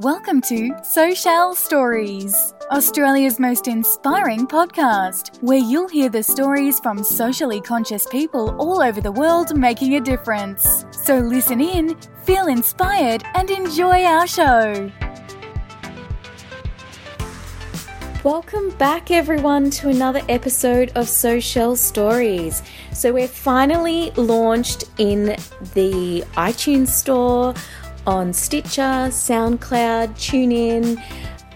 Welcome to Social Stories, Australia's most inspiring podcast, where you'll hear the stories from socially conscious people all over the world making a difference. So listen in, feel inspired, and enjoy our show. Welcome back, everyone, to another episode of Social Stories. So, we're finally launched in the iTunes Store on Stitcher, SoundCloud, TuneIn,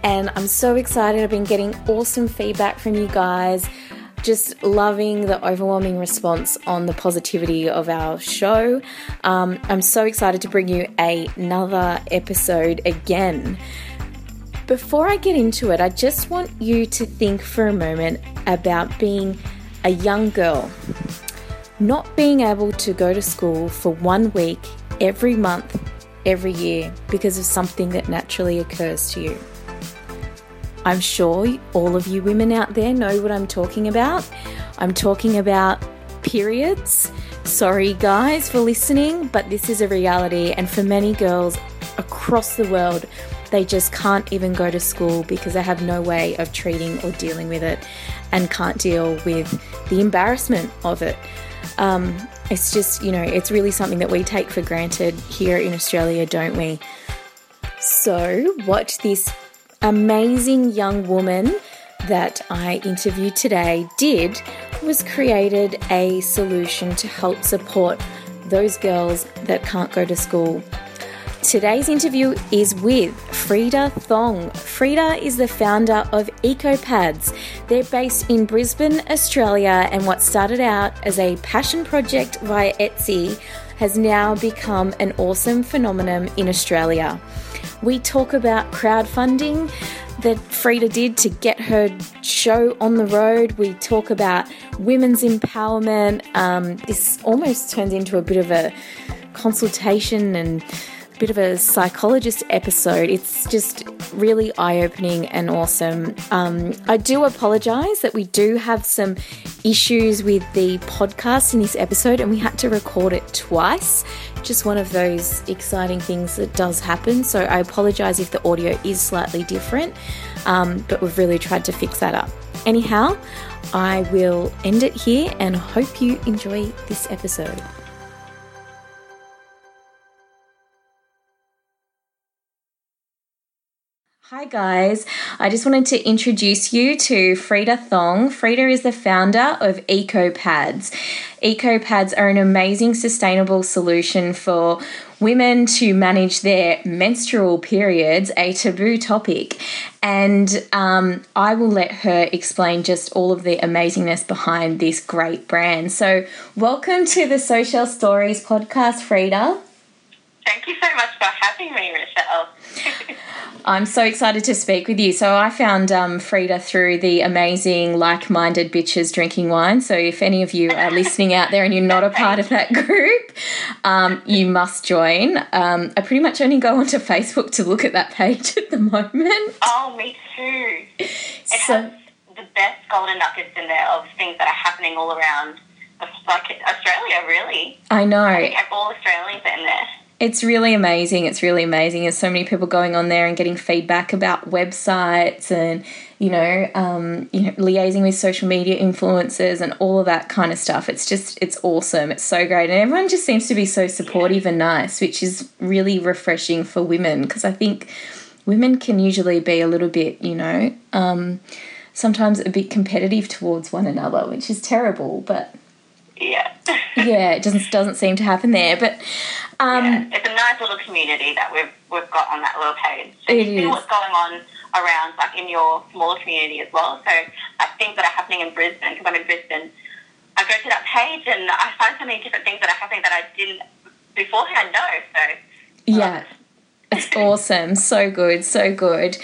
and I'm so excited. I've been getting awesome feedback from you guys. Just loving the overwhelming response on the positivity of our show. Um, I'm so excited to bring you a, another episode again. Before I get into it, I just want you to think for a moment about being a young girl, not being able to go to school for one week every month every year because of something that naturally occurs to you. I'm sure all of you women out there know what I'm talking about. I'm talking about periods. Sorry, guys, for listening, but this is a reality, and for many girls across the world, they just can't even go to school because they have no way of treating or dealing with it and can't deal with the embarrassment of it. Um, it's just, you know, it's really something that we take for granted here in Australia, don't we? So, what this amazing young woman that I interviewed today did was created a solution to help support those girls that can't go to school Today's interview is with Frida Thong. Frida is the founder of EcoPads. They're based in Brisbane, Australia, and what started out as a passion project via Etsy has now become an awesome phenomenon in Australia. We talk about crowdfunding that Frida did to get her show on the road. We talk about women's empowerment. Um, this almost turns into a bit of a consultation and bit of a psychologist episode. It's just really eye opening and awesome. Um, I do apologize that we do have some issues with the podcast in this episode and we had to record it twice. Just one of those exciting things that does happen. So I apologize if the audio is slightly different, um, but we've really tried to fix that up. Anyhow, I will end it here and hope you enjoy this episode. Hi, guys. I just wanted to introduce you to Frida Thong. Frida is the founder of EcoPads. EcoPads are an amazing sustainable solution for women to manage their menstrual periods, a taboo topic. And um, I will let her explain just all of the amazingness behind this great brand. So, welcome to the Social Stories podcast, Frida. Thank you so much for having me, Michelle. I'm so excited to speak with you. So I found um, Frida through the amazing like-minded bitches drinking wine. So if any of you are listening out there and you're not a part of that group, um, you must join. Um, I pretty much only go onto Facebook to look at that page at the moment. Oh, me too. It so, has the best golden nuggets in there of things that are happening all around, like Australia, really. I know. I think all Australians are in there. It's really amazing. It's really amazing. There's so many people going on there and getting feedback about websites and you know, um, you know, liaising with social media influencers and all of that kind of stuff. It's just it's awesome. It's so great, and everyone just seems to be so supportive and nice, which is really refreshing for women because I think women can usually be a little bit, you know, um, sometimes a bit competitive towards one another, which is terrible, but yeah. it doesn't doesn't seem to happen there. But um, yeah, it's a nice little community that we've we've got on that little page. So you see what's going on around, like in your smaller community as well. So like things that are happening in Brisbane, because I'm in Brisbane, I go to that page and I find so many different things that are happening that I didn't beforehand know. So yeah. It's awesome. So good. So good.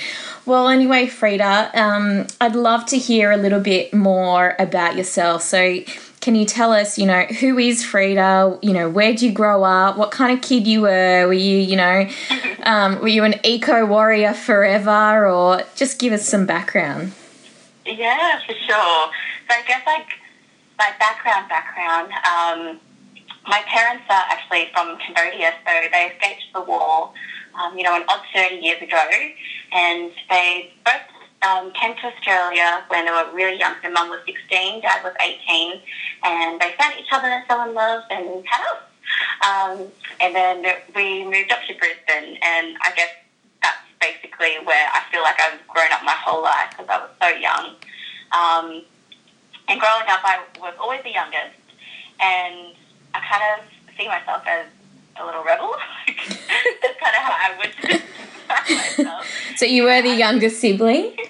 Well, anyway, Frida, um, I'd love to hear a little bit more about yourself. So, can you tell us, you know, who is Frida? You know, where did you grow up? What kind of kid you were? Were you, you know, um, were you an eco warrior forever, or just give us some background? Yeah, for sure. So I guess like my background, background. Um, my parents are actually from Cambodia, so they escaped the war um, you know, an odd 30 years ago. And they both um, came to Australia when they were really young. Their mum was 16, dad was 18, and they found each other, and fell in love, and had us. Um, and then we moved up to Brisbane, and I guess that's basically where I feel like I've grown up my whole life because I was so young. Um, and growing up, I was always the youngest, and I kind of see myself as a little rebel. That's kind of how I would describe myself. So you were the youngest sibling?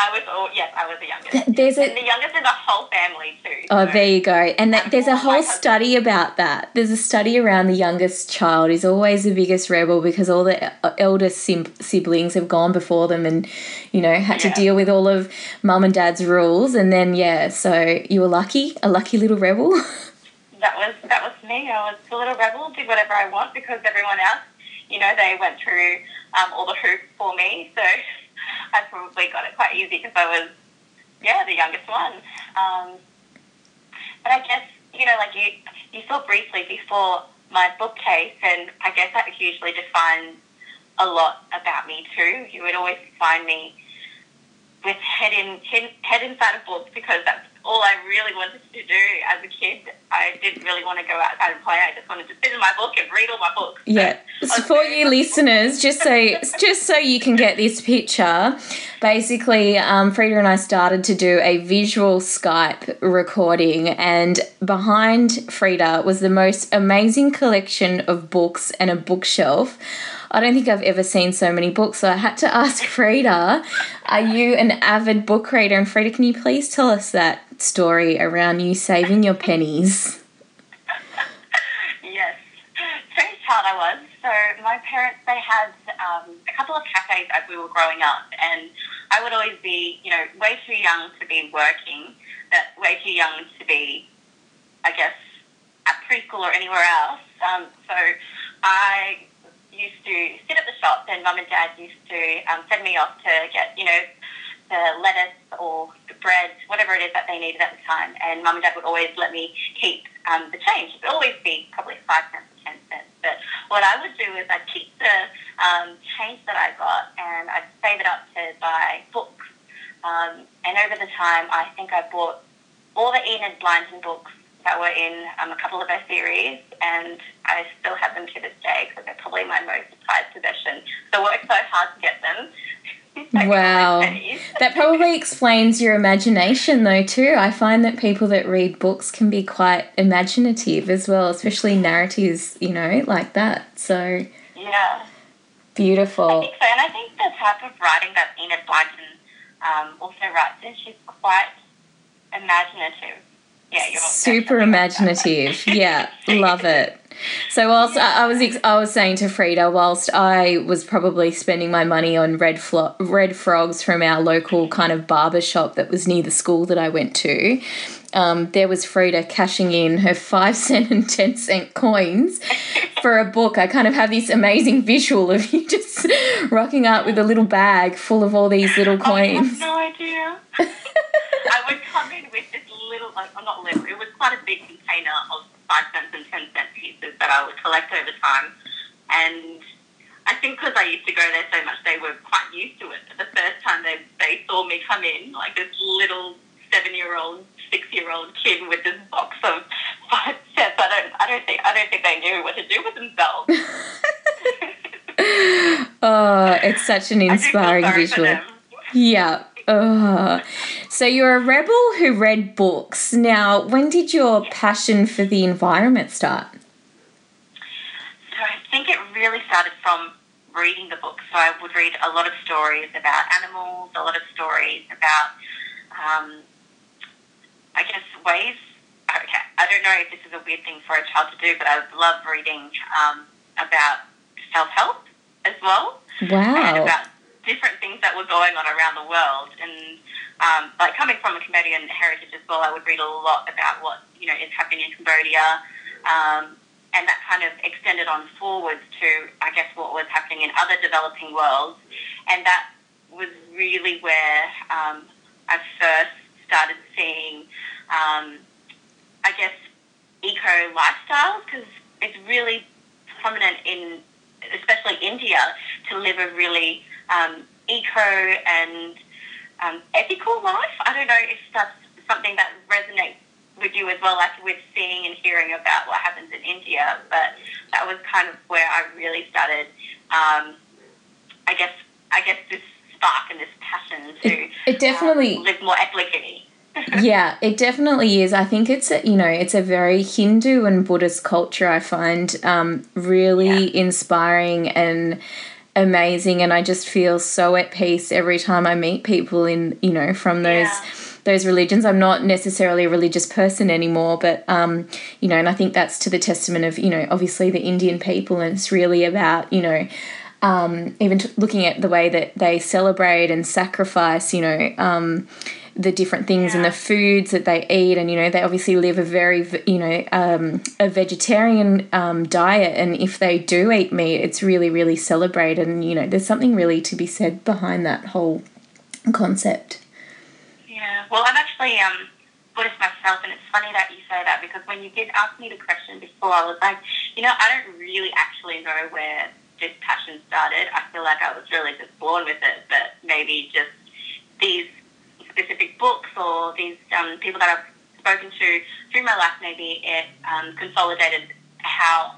I was, oh, yes, I was the youngest. There's a, and the youngest in the whole family, too. Oh, so there you go. And that, there's a whole study about that. There's a study around the youngest child is always the biggest rebel because all the uh, eldest siblings have gone before them and, you know, had yeah. to deal with all of mum and dad's rules. And then, yeah, so you were lucky, a lucky little rebel. That was that was me. I was a little rebel, did whatever I want because everyone else, you know, they went through um, all the hoops for me. So I probably got it quite easy because I was, yeah, the youngest one. Um, but I guess, you know, like you, you saw briefly before my bookcase, and I guess that hugely defines a lot about me too. You would always find me with head in head, head inside of books because that's all I really wanted to do as a kid. I didn't really want to go outside and play. I just wanted to sit in my book and read all my books. Yeah. So for you listeners, just so just so you can get this picture, basically, um, Frida and I started to do a visual Skype recording, and behind Frida was the most amazing collection of books and a bookshelf. I don't think I've ever seen so many books. So I had to ask Frida, are you an avid book reader? And Frida, can you please tell us that story around you saving your pennies? yes. Child I was. So my parents, they had um, a couple of cafes as we were growing up. And I would always be, you know, way too young to be working, that way too young to be, I guess, at preschool or anywhere else. Um, so I used to sit at the shop, and mum and dad used to um, send me off to get, you know, the lettuce or the bread, whatever it is that they needed at the time. And mum and dad would always let me keep um, the change. It would always be probably five cents or ten cents. But what I would do is I'd keep the um, change that I got and I'd save it up to buy books. Um, and over the time, I think I bought all the Enid Blyton books that were in um, a couple of her series, and I still have them to this day because they're probably my most prized possession. So I worked so hard to get them. Wow. that probably explains your imagination, though, too. I find that people that read books can be quite imaginative as well, especially narratives, you know, like that. So, yeah. Beautiful. I think so. And I think the type of writing that Enid Blyton um, also writes in, she's quite imaginative yeah, super imaginative. yeah, love it. So whilst I was I was saying to Frida, whilst I was probably spending my money on red flo- red frogs from our local kind of barber shop that was near the school that I went to, um, there was Frida cashing in her five cent and ten cent coins for a book. I kind of have this amazing visual of you just rocking up with a little bag full of all these little coins. Oh, I have no idea. I would come in with this little, like, not little, it was quite a big container of five cents and ten cent pieces that I would collect over time. And I think because I used to go there so much, they were quite used to it. But The first time they, they saw me come in, like this little seven year old, six year old kid with this box of five cents, I don't, I don't think, I don't think they knew what to do with themselves. oh, it's such an inspiring visual. Yeah. Oh. So you're a rebel who read books. Now, when did your passion for the environment start? Think it really started from reading the books. So I would read a lot of stories about animals, a lot of stories about, um, I guess, ways. Okay, I don't know if this is a weird thing for a child to do, but I love reading um, about self help as well. Wow. And about different things that were going on around the world. And um, like coming from a Cambodian heritage as well, I would read a lot about what you know is happening in Cambodia, um, and that kind of extended on forwards to I guess what was happening in other developing worlds, and that was really where um, I first started seeing, um, I guess, eco lifestyles because it's really prominent in especially India, to live a really um, eco and um, ethical life. I don't know if that's something that resonates with you as well, like with seeing and hearing about what happens in India. But that was kind of where I really started. Um, I guess I guess this spark and this passion to it, it definitely um, live more ethically. yeah, it definitely is. I think it's a, you know it's a very Hindu and Buddhist culture. I find um, really yeah. inspiring and amazing, and I just feel so at peace every time I meet people in you know from those. Yeah those religions. I'm not necessarily a religious person anymore, but um, you know, and I think that's to the testament of you know, obviously the Indian people, and it's really about you know. Um, even t- looking at the way that they celebrate and sacrifice, you know, um, the different things yeah. and the foods that they eat and you know they obviously live a very you know um, a vegetarian um, diet and if they do eat meat it's really really celebrated and you know there's something really to be said behind that whole concept yeah, well, I'm actually um, Buddhist myself, and it's funny that you say that because when you did ask me the question before, I was like, you know, I don't really actually know where this passion started. I feel like I was really just born with it, but maybe just these specific books or these um, people that I've spoken to through my life, maybe it um, consolidated how,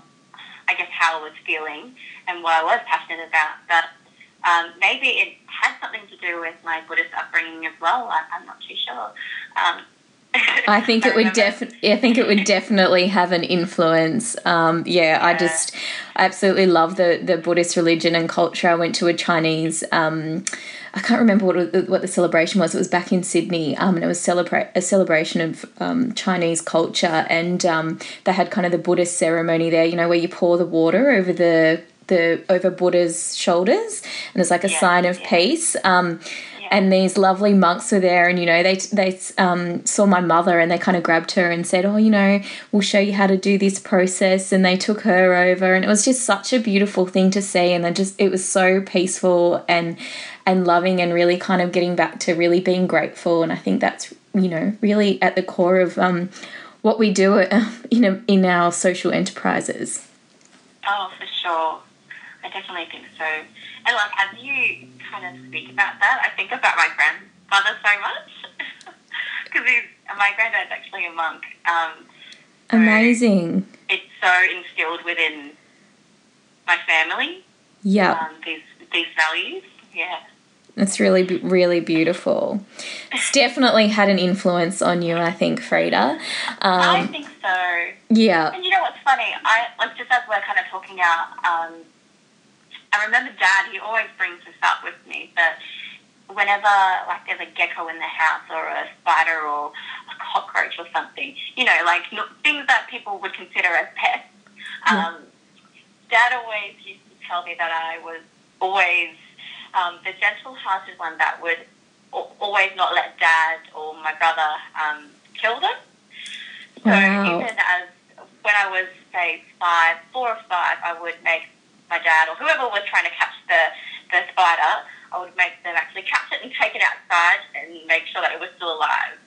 I guess, how I was feeling and what I was passionate about. But um, maybe it had something to do with my Buddhist upbringing as well. I, am not too sure. Um, I think it would definitely. I think it would definitely have an influence. Um, yeah, yeah, I just absolutely love the the Buddhist religion and culture. I went to a Chinese. Um, I can't remember what what the celebration was. It was back in Sydney, um, and it was celebrate a celebration of um, Chinese culture, and um, they had kind of the Buddhist ceremony there. You know, where you pour the water over the the over Buddha's shoulders, and it's like a yeah, sign of yeah. peace. Um, yeah. And these lovely monks were there, and you know they they um, saw my mother, and they kind of grabbed her and said, "Oh, you know, we'll show you how to do this process." And they took her over, and it was just such a beautiful thing to see, and then just it was so peaceful and and loving, and really kind of getting back to really being grateful. And I think that's you know really at the core of um, what we do in a, in our social enterprises. Oh, for sure. I definitely think so. And like as you kind of speak about that, I think about my grandmother so much because my granddad's actually a monk. Um, so Amazing. It's so instilled within my family. Yeah. Um, these these values. Yeah. It's really, really beautiful. It's definitely had an influence on you, I think, Frida. Um, I think so. Yeah. And you know what's funny? I like just as we're kind of talking out. Um, I remember Dad, he always brings this up with me, but whenever like there's a gecko in the house or a spider or a cockroach or something, you know, like things that people would consider as pets. Um, Dad always used to tell me that I was always um, the gentle-hearted one that would always not let Dad or my brother um, kill them. So wow. even as when I was say five, four or five, I would make my dad or whoever was trying to catch the, the spider, I would make them actually catch it and take it outside and make sure that it was still alive.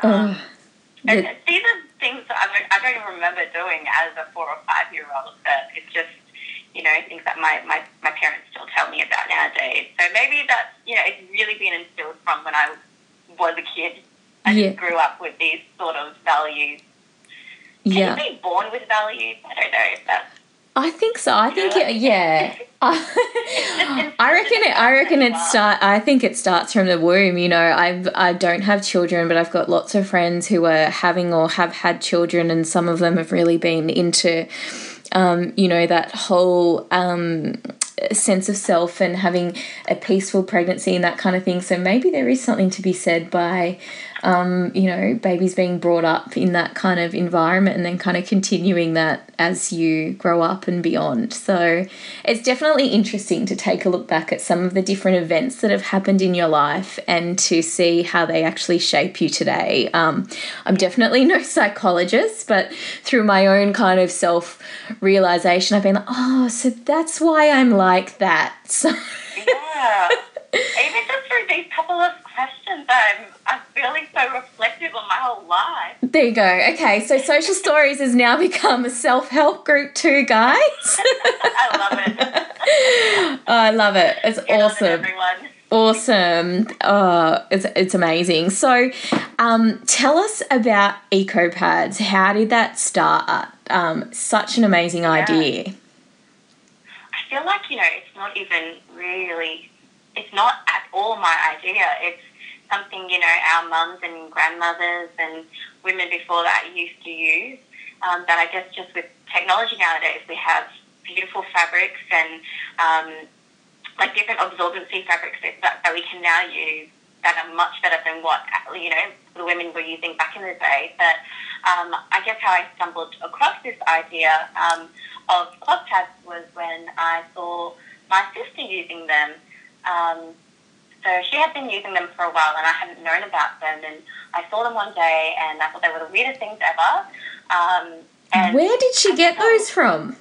Um, and these are things that I don't, I don't even remember doing as a four or five year old, but it's just, you know, things that my, my, my parents still tell me about nowadays. So maybe that's, you know, it's really been instilled from when I was a kid. I yeah. just grew up with these sort of values. Can yeah. you be born with values? I don't know if that's I think so. I think it, yeah. I reckon it. I reckon it start. I think it starts from the womb. You know, I've I don't have children, but I've got lots of friends who are having or have had children, and some of them have really been into, um, you know, that whole um, sense of self and having a peaceful pregnancy and that kind of thing. So maybe there is something to be said by um, you know, babies being brought up in that kind of environment and then kind of continuing that as you grow up and beyond. So it's definitely interesting to take a look back at some of the different events that have happened in your life and to see how they actually shape you today. Um, I'm definitely no psychologist, but through my own kind of self realization, I've been like, oh, so that's why I'm like that. So. yeah. Even just through these couple of questions, I'm, I'm feeling so reflective on my whole life. There you go. Okay, so Social Stories has now become a self help group too, guys. I love it. oh, I love it. It's Get awesome. Awesome. Oh, it's, it's amazing. So, um, tell us about EcoPads. How did that start? Um, such an amazing yeah. idea. I feel like, you know, it's not even really, it's not at all my idea. It's something, you know, our mums and grandmothers and women before that used to use. Um, but I guess just with technology nowadays, we have beautiful fabrics and um, like different absorbency fabrics that, that we can now use that are much better than what you know the women were using back in the day. But um, I guess how I stumbled across this idea um, of cloth pads was when I saw my sister using them. Um, so she had been using them for a while, and I hadn't known about them. And I saw them one day, and I thought they were the weirdest things ever. Um, Where did she get those from?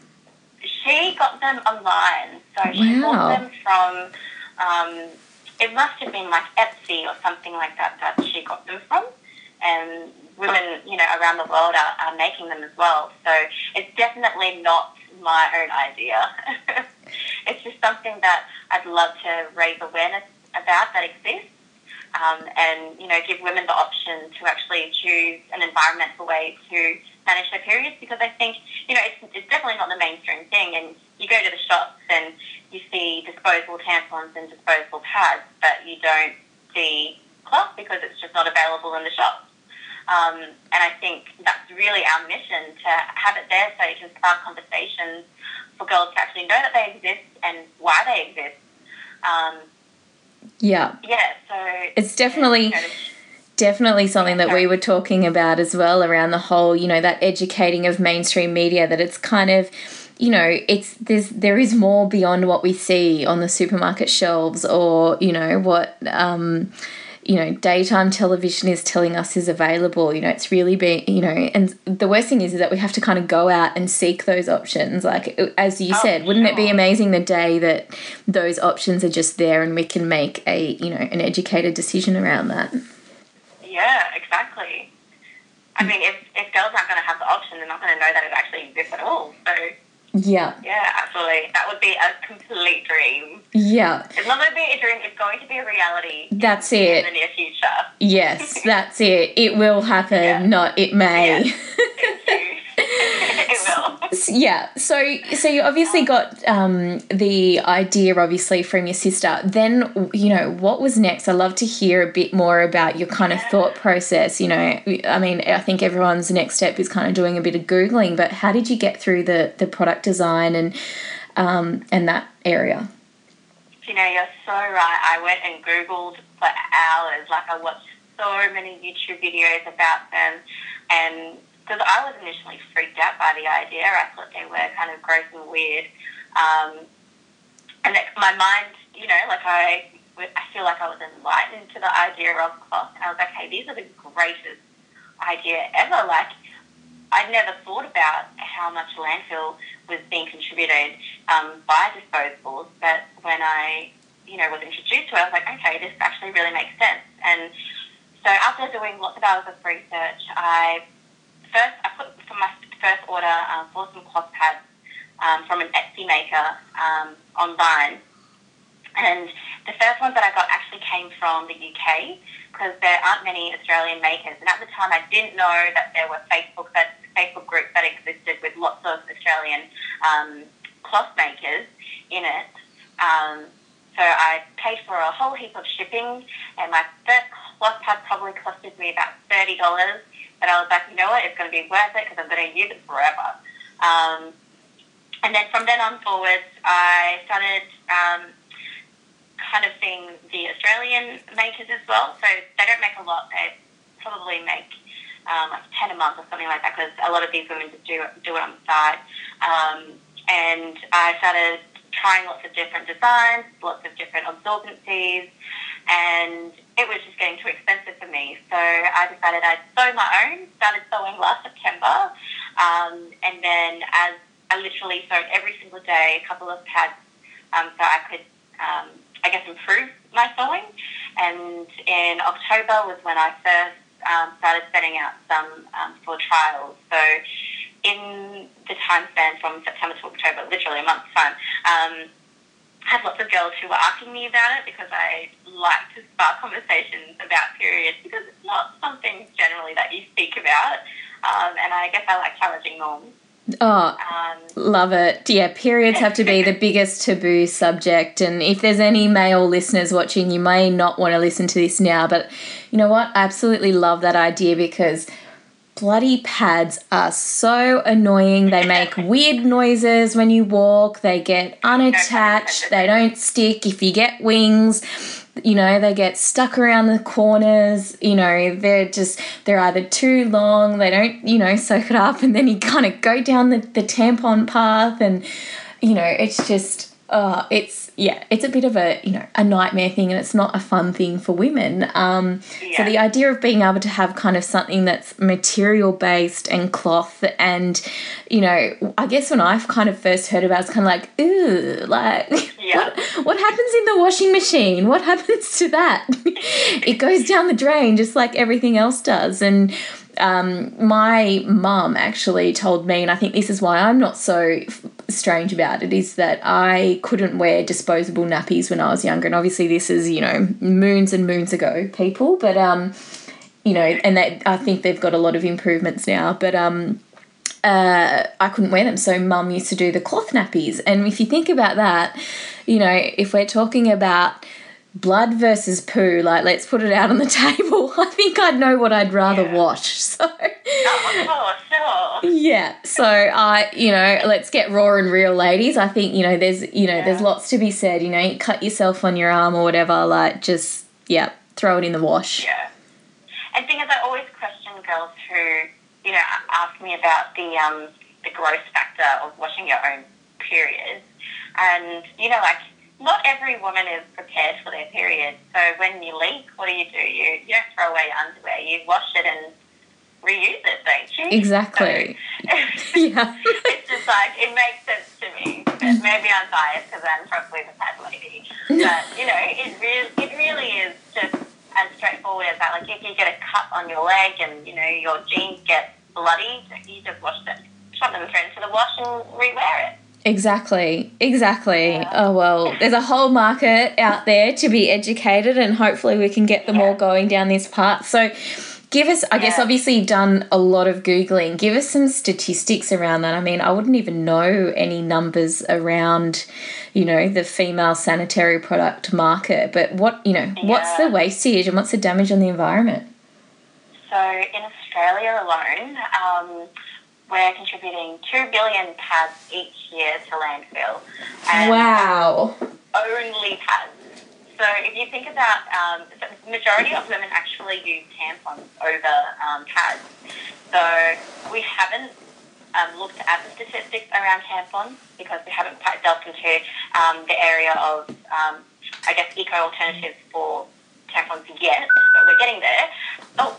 She got them online. So she wow. bought them from. Um, it must have been like Etsy or something like that that she got them from, and women, you know, around the world are, are making them as well. So it's definitely not my own idea. it's just something that I'd love to raise awareness about that exists. Um, and you know, give women the option to actually choose an environmental way to manage their periods because I think you know it's, it's definitely not the mainstream thing. And you go to the shops and you see disposable tampons and disposable pads, but you don't see cloth because it's just not available in the shops. Um, and I think that's really our mission to have it there so it can spark conversations for girls to actually know that they exist and why they exist. Um, yeah. Yeah, so it's definitely definitely something that we were talking about as well around the whole, you know, that educating of mainstream media that it's kind of you know it's there's there is more beyond what we see on the supermarket shelves or you know what um you know daytime television is telling us is available you know it's really being you know and the worst thing is, is that we have to kind of go out and seek those options. Like as you oh, said wouldn't sure. it be amazing the day that those options are just there and we can make a you know an educated decision around that? Yeah exactly. I mean if, if girls aren't going to have the option they're not going to know that it actually exists at all. So yeah. Yeah, absolutely. That would be a complete dream. Yeah. It's not going to be a dream, it's going to be a reality. That's it. In the near future. Yes, that's it. It will happen, yeah. not it may. Yeah. Yeah. So so you obviously got um, the idea obviously from your sister. Then you know what was next. I love to hear a bit more about your kind of thought process. You know, I mean, I think everyone's next step is kind of doing a bit of googling. But how did you get through the the product design and um, and that area? You know, you're so right. I went and googled for hours. Like I watched so many YouTube videos about them and because I was initially freaked out by the idea. I thought they were kind of gross and weird. Um, and my mind, you know, like I, I feel like I was enlightened to the idea of cloth. And I was like, hey, these are the greatest idea ever. Like, I'd never thought about how much landfill was being contributed um, by disposables. But when I, you know, was introduced to it, I was like, okay, this actually really makes sense. And so after doing lots of hours of research, I first, I put for my first order um, for some cloth pads um, from an Etsy maker um, online. And the first ones that I got actually came from the UK because there aren't many Australian makers. And at the time, I didn't know that there were Facebook that Facebook groups that existed with lots of Australian um, cloth makers in it. Um, so I paid for a whole heap of shipping, and my first cloth pad probably costed me about thirty dollars. But I was like, you know what, it's going to be worth it because I'm going to use it forever. Um, and then from then on forwards, I started um, kind of seeing the Australian makers as well. So they don't make a lot. They probably make um, like 10 a month or something like that because a lot of these women just do, do it on the side. Um, and I started trying lots of different designs, lots of different absorbencies, and it was just getting too expensive for me. So I decided I'd sew my own, started sewing last September, um, and then as I literally sewed every single day a couple of pads um, so I could, um, I guess, improve my sewing. And in October was when I first um, started setting out some um, for trials. So in the time span from September to October, literally a month's time, um, I had lots of girls who were asking me about it because I like to spark conversations about periods because it's not something generally that you speak about. Um, and I guess I like challenging norms. Oh, um, love it. Yeah, periods have to be the biggest taboo subject. And if there's any male listeners watching, you may not want to listen to this now. But you know what? I absolutely love that idea because bloody pads are so annoying. They make weird noises when you walk, they get unattached, they don't stick. If you get wings, you know, they get stuck around the corners, you know, they're just, they're either too long, they don't, you know, soak it up, and then you kind of go down the, the tampon path, and, you know, it's just, uh, it's yeah, it's a bit of a you know a nightmare thing, and it's not a fun thing for women. Um, yeah. So the idea of being able to have kind of something that's material based and cloth, and you know, I guess when I've kind of first heard about, it, it's kind of like, ooh, like yeah. what what happens in the washing machine? What happens to that? it goes down the drain just like everything else does, and um, my mum actually told me, and I think this is why I'm not so strange about it, is that I couldn't wear disposable nappies when I was younger. And obviously, this is, you know, moons and moons ago, people, but, um, you know, and I think they've got a lot of improvements now, but, um, uh, I couldn't wear them. So mum used to do the cloth nappies. And if you think about that, you know, if we're talking about blood versus poo, like let's put it out on the table. I think I'd know what I'd rather yeah. wash. So oh, sure. Yeah. So I, you know, let's get raw and real, ladies. I think, you know, there's you know, yeah. there's lots to be said, you know, you cut yourself on your arm or whatever, like just yeah, throw it in the wash. Yeah. And thing is I always question girls who, you know, ask me about the um the growth factor of washing your own periods. And, you know, like not every woman is prepared for their period. So when you leak, what do you do? You, you don't throw away your underwear. You wash it and reuse it, don't you? Exactly. So, yeah. it's just like, it makes sense to me. But maybe I'm biased because I'm probably the pad lady. But, you know, it, re- it really is just as straightforward as that. Like, if you get a cut on your leg and, you know, your jeans get bloody, you just wash them, shove them straight into the wash and rewear it. Exactly, exactly. Yeah. Oh, well, there's a whole market out there to be educated, and hopefully, we can get them yeah. all going down this path. So, give us, I yeah. guess, obviously, you've done a lot of Googling. Give us some statistics around that. I mean, I wouldn't even know any numbers around, you know, the female sanitary product market, but what, you know, what's the wastage and what's the damage on the environment? So, in Australia alone, um, we're contributing 2 billion pads each year to landfill. wow. Only pads. So if you think about, um, the majority of women actually use tampons over um, pads. So we haven't um, looked at the statistics around tampons because we haven't quite delved into um, the area of, um, I guess, eco alternatives for tampons yet, but we're getting there. Oh,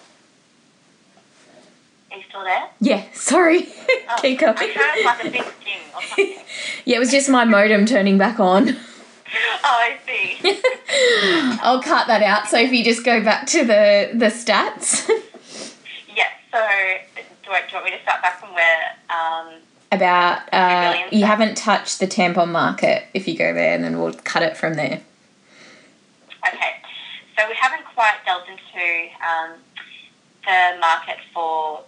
are you still there? Yeah, sorry. Oh, Keep going. Like a big sting or something. yeah, it was just my modem turning back on. Oh, I see. I'll cut that out. So if you just go back to the the stats. yeah. So do, I, do you want me to start back from where? Um, About uh, you haven't touched the tampon market. If you go there, and then we'll cut it from there. Okay. So we haven't quite delved into um, the market for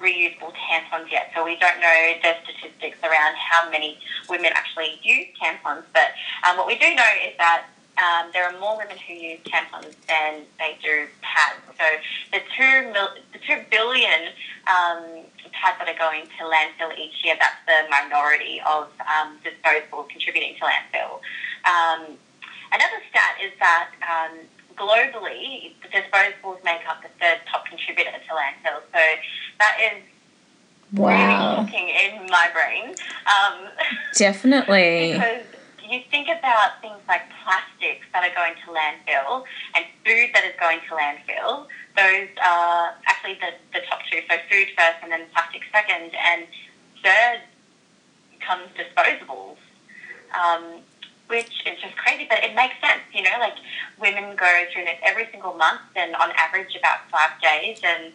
reusable tampons yet, so we don't know the statistics around how many women actually use tampons. But um, what we do know is that um, there are more women who use tampons than they do pads. So the two mil- the two billion um, pads that are going to landfill each year, that's the minority of um, disposables contributing to landfill. Um, another stat is that um, globally, disposables make up the third top contributor to landfill. So that is wow. really shocking in my brain. Um, Definitely. because you think about things like plastics that are going to landfill and food that is going to landfill. Those are actually the, the top two. So food first and then plastic second. And third comes disposables. Um, which is just crazy, but it makes sense, you know, like women go through this every single month and on average about five days and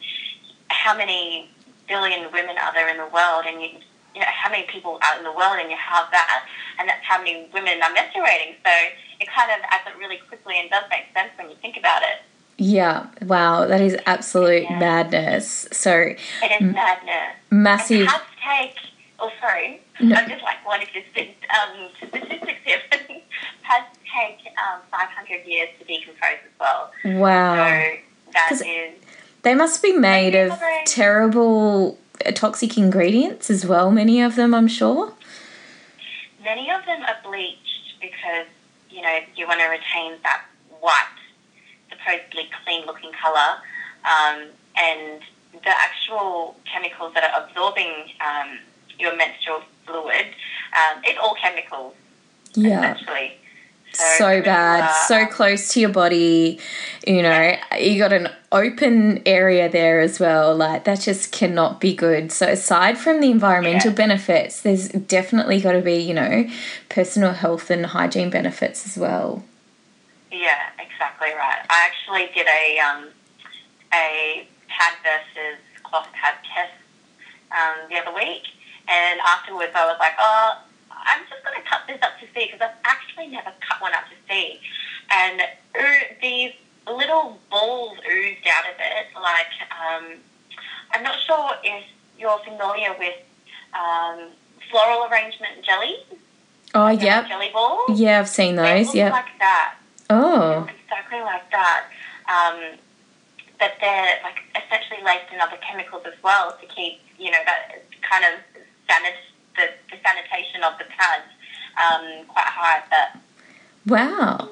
how many billion women are there in the world and you, you know, how many people out in the world and you have that and that's how many women are menstruating. So it kind of adds up really quickly and does make sense when you think about it. Yeah, wow, that is absolute yeah. madness. So it is madness. Massive. Take. Oh, sorry. No. I'm just like wanting to spit um, statistics here. pads take um, 500 years to decompose as well. Wow. So that is. They must be made of terrible uh, toxic ingredients as well. Many of them, I'm sure. Many of them are bleached because you know you want to retain that white supposedly clean looking colour, um, and the actual chemicals that are absorbing um, your menstrual fluid, um, it's all chemicals. Yeah. Essentially. So, so bad, uh, so close to your body. You know, you got an open area there as well. Like that just cannot be good. So aside from the environmental yeah. benefits, there's definitely got to be, you know, personal health and hygiene benefits as well. Yeah, exactly right. I actually did a um, a pad versus cloth pad test um, the other week, and afterwards I was like, oh, I'm just going to cut this up to see because I've actually never cut one up to see, and these little balls oozed out of it. Like um, I'm not sure if you're familiar with um, floral arrangement jelly. Oh, yeah. Jelly balls. Yeah, I've seen those. Yeah. Like that. Oh. Exactly like that. Um, but they're like essentially laced in other chemicals as well to keep, you know, that kind of sanit- the, the sanitation of the pads um, quite high. But wow.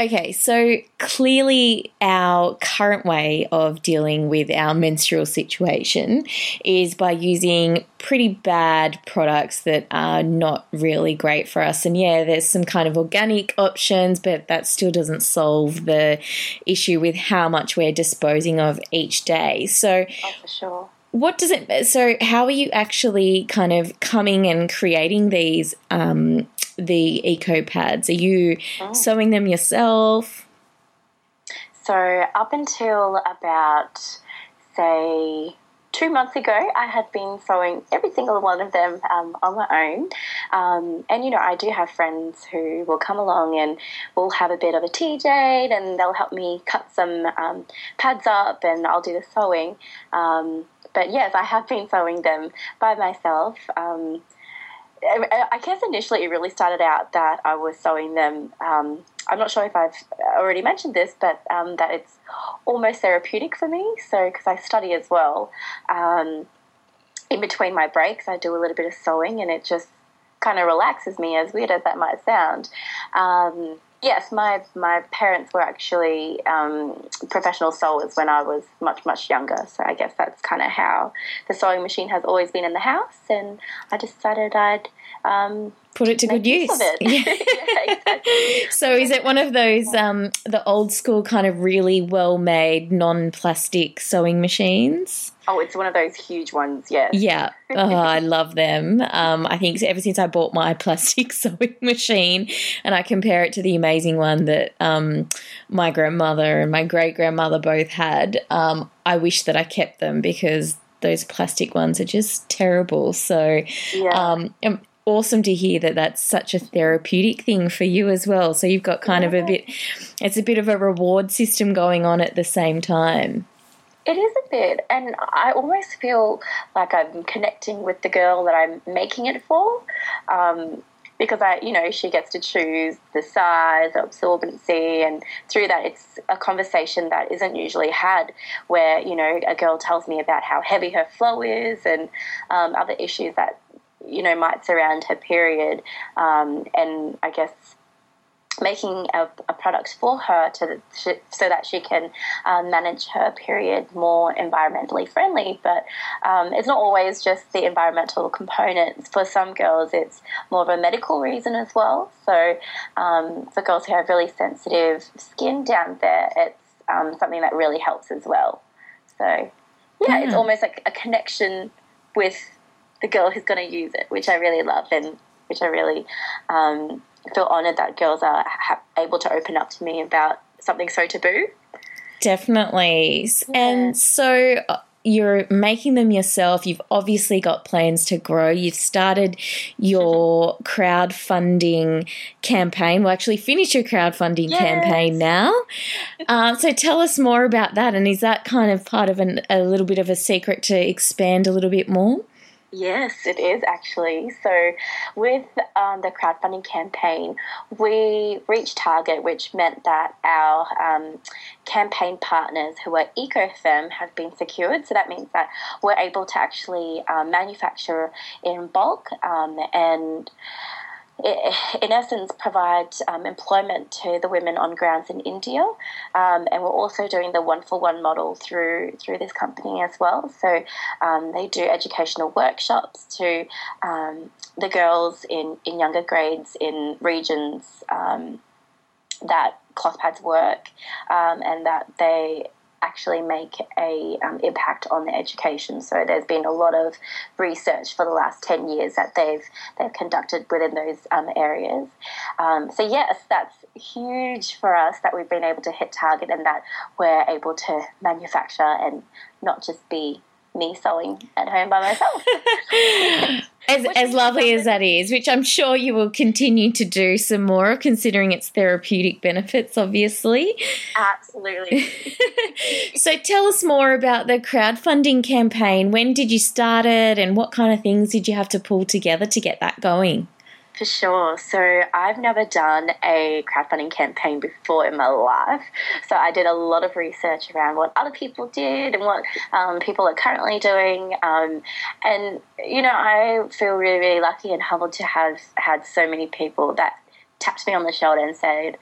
Okay, so clearly, our current way of dealing with our menstrual situation is by using pretty bad products that are not really great for us. And yeah, there's some kind of organic options, but that still doesn't solve the issue with how much we're disposing of each day. So, oh, for sure what does it so how are you actually kind of coming and creating these um, the eco pads? Are you oh. sewing them yourself? So, up until about, say, two months ago, I had been sewing every single one of them um, on my own. Um, and, you know, I do have friends who will come along and we'll have a bit of a TJ and they'll help me cut some um, pads up and I'll do the sewing. Um, but yes, I have been sewing them by myself. Um, I guess initially it really started out that I was sewing them. Um, I'm not sure if I've already mentioned this, but um, that it's almost therapeutic for me. So, because I study as well, um, in between my breaks, I do a little bit of sewing and it just kind of relaxes me, as weird as that might sound. Yes, my my parents were actually um, professional sewers when I was much much younger. So I guess that's kind of how the sewing machine has always been in the house, and I decided I'd um, put it to good use. use. yeah, exactly. so is it one of those um, the old school kind of really well made non plastic sewing machines? Oh, it's one of those huge ones, yes. Yeah. Oh, I love them. Um, I think ever since I bought my plastic sewing machine and I compare it to the amazing one that um, my grandmother and my great grandmother both had, um, I wish that I kept them because those plastic ones are just terrible. So, yeah. um, awesome to hear that that's such a therapeutic thing for you as well. So you've got kind yeah. of a bit, it's a bit of a reward system going on at the same time. It is a bit, and I almost feel like I'm connecting with the girl that I'm making it for. Um, because I, you know, she gets to choose the size, the absorbency, and through that, it's a conversation that isn't usually had. Where you know, a girl tells me about how heavy her flow is and um, other issues that you know might surround her period, um, and I guess making a, a, product for her to so that she can um, manage her period more environmentally friendly. But um, it's not always just the environmental components. For some girls, it's more of a medical reason as well. So um, for girls who have really sensitive skin down there, it's um, something that really helps as well. So yeah, mm. it's almost like a connection with the girl who's going to use it, which I really love and which I really um, feel honoured that girls are ha- able to open up to me about something so taboo. Definitely. Yeah. And so uh, you're making them yourself. You've obviously got plans to grow. You've started your crowdfunding campaign. Well, actually, finished your crowdfunding yes. campaign now. Uh, so tell us more about that. And is that kind of part of an, a little bit of a secret to expand a little bit more? Yes, it is actually. So, with um, the crowdfunding campaign, we reached target, which meant that our um, campaign partners who are Eco Femme have been secured. So, that means that we're able to actually um, manufacture in bulk um, and in essence, provide um, employment to the women on grounds in India, um, and we're also doing the one for one model through through this company as well. So um, they do educational workshops to um, the girls in in younger grades in regions um, that cloth pads work, um, and that they actually make a um, impact on their education. So there's been a lot of research for the last ten years that they've they've conducted within those um, areas. Um, so yes, that's huge for us that we've been able to hit target and that we're able to manufacture and not just be me sewing at home by myself. as as lovely as that is, which I'm sure you will continue to do some more, considering its therapeutic benefits, obviously. Absolutely. so tell us more about the crowdfunding campaign. When did you start it, and what kind of things did you have to pull together to get that going? For sure. So I've never done a crowdfunding campaign before in my life. So I did a lot of research around what other people did and what um, people are currently doing. Um, and, you know, I feel really, really lucky and humbled to have had so many people that tapped me on the shoulder and said,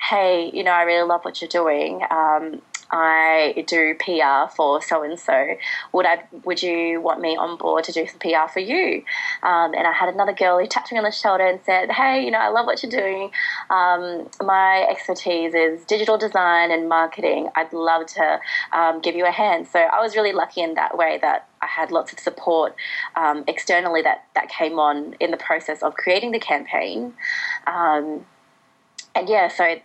hey, you know, I really love what you're doing. Um, I do PR for so and so. Would I? Would you want me on board to do some PR for you? Um, and I had another girl who tapped me on the shoulder and said, "Hey, you know, I love what you're doing. Um, my expertise is digital design and marketing. I'd love to um, give you a hand." So I was really lucky in that way that I had lots of support um, externally that that came on in the process of creating the campaign. Yeah, so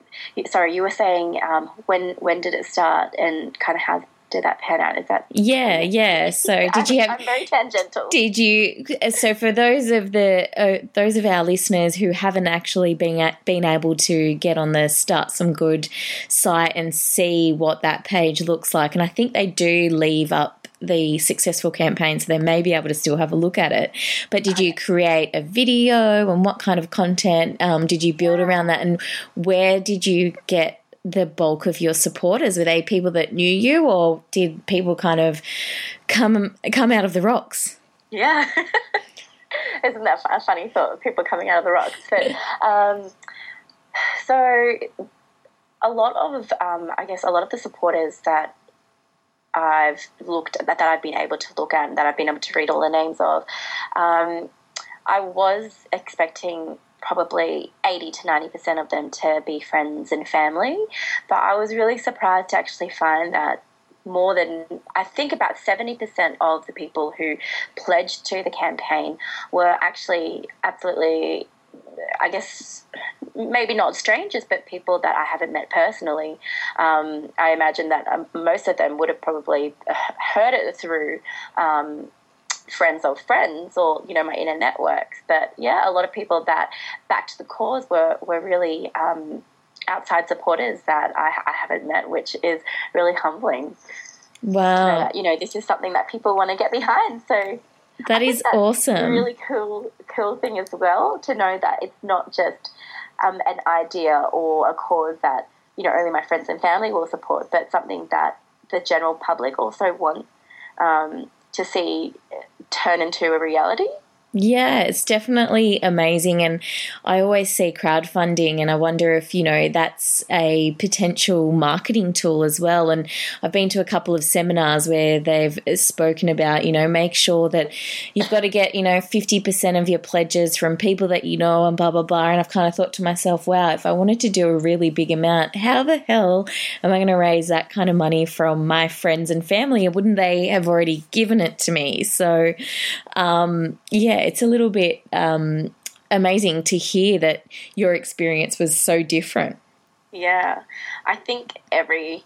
sorry, you were saying um, when when did it start and kind of how did that pan out? Is that yeah, yeah? So did you have? I'm very tangential. Did you? So for those of the uh, those of our listeners who haven't actually been at, been able to get on the StartSomeGood site and see what that page looks like, and I think they do leave up the successful campaign, so they may be able to still have a look at it. But did you create a video and what kind of content um, did you build around that? And where did you get the bulk of your supporters? Were they people that knew you, or did people kind of come come out of the rocks? Yeah, isn't that a funny thought? People coming out of the rocks, but um, so a lot of um, I guess a lot of the supporters that I've looked that, that I've been able to look at and that I've been able to read all the names of. Um, I was expecting probably 80 to 90% of them to be friends and family, but I was really surprised to actually find that more than I think about 70% of the people who pledged to the campaign were actually absolutely I guess maybe not strangers, but people that I haven't met personally. Um, I imagine that um, most of them would have probably heard it through um, friends of friends or you know my inner networks. But yeah, a lot of people that backed the cause were were really um, outside supporters that I, I, haven't met, which is really humbling. Wow. that, you know, this is something that people want to get behind. So that is awesome. A really cool, cool thing as well to know that it's not just um, an idea or a cause that you know only my friends and family will support, but something that the general public also want um, to see turn into a reality. Yeah, it's definitely amazing. And I always see crowdfunding, and I wonder if, you know, that's a potential marketing tool as well. And I've been to a couple of seminars where they've spoken about, you know, make sure that you've got to get, you know, 50% of your pledges from people that you know and blah, blah, blah. And I've kind of thought to myself, wow, if I wanted to do a really big amount, how the hell am I going to raise that kind of money from my friends and family? Wouldn't they have already given it to me? So, um, yeah, it's a little bit. Um, amazing to hear that your experience was so different. Yeah, I think every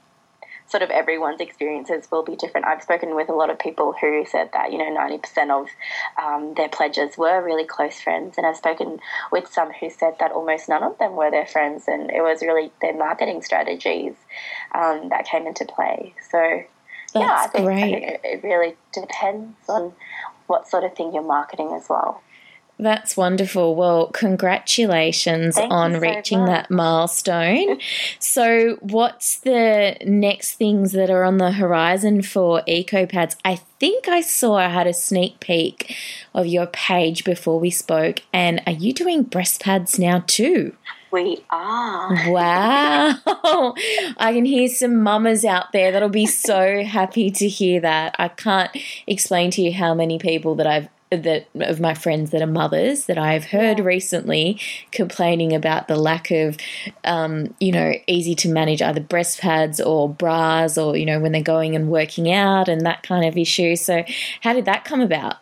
sort of everyone's experiences will be different. I've spoken with a lot of people who said that, you know, 90% of um, their pledges were really close friends. And I've spoken with some who said that almost none of them were their friends. And it was really their marketing strategies um, that came into play. So, That's yeah, I think, I think it really depends on what sort of thing you're marketing as well. That's wonderful. Well, congratulations Thank on so reaching much. that milestone. so, what's the next things that are on the horizon for EcoPads? I think I saw I had a sneak peek of your page before we spoke. And are you doing breast pads now too? We are. Wow. I can hear some mamas out there that'll be so happy to hear that. I can't explain to you how many people that I've that of my friends that are mothers that I've heard recently complaining about the lack of, um, you know, easy to manage either breast pads or bras or, you know, when they're going and working out and that kind of issue. So, how did that come about?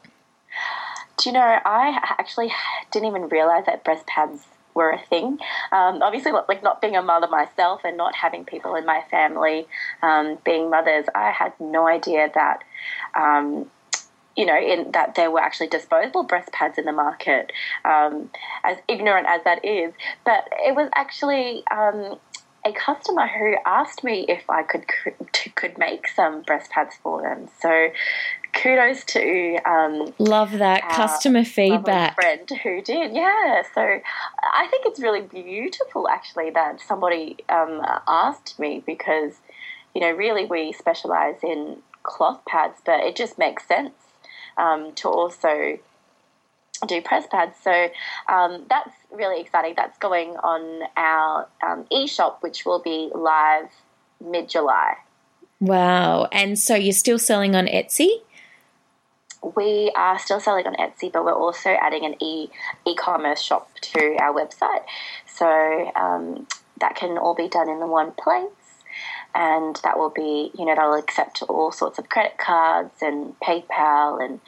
Do you know, I actually didn't even realize that breast pads were a thing. Um, obviously, like not being a mother myself and not having people in my family um, being mothers, I had no idea that um, you know, in that there were actually disposable breast pads in the market, um, as ignorant as that is. But it was actually um, a customer who asked me if I could could make some breast pads for them. So kudos to um, love that customer feedback friend who did yeah so i think it's really beautiful actually that somebody um, asked me because you know really we specialize in cloth pads but it just makes sense um, to also do breast pads. So um, that's really exciting. That's going on our um, e-shop, which will be live mid-July. Wow. And so you're still selling on Etsy? We are still selling on Etsy, but we're also adding an e e-commerce shop to our website. So um, that can all be done in the one place. And that will be, you know, that'll accept all sorts of credit cards and PayPal, and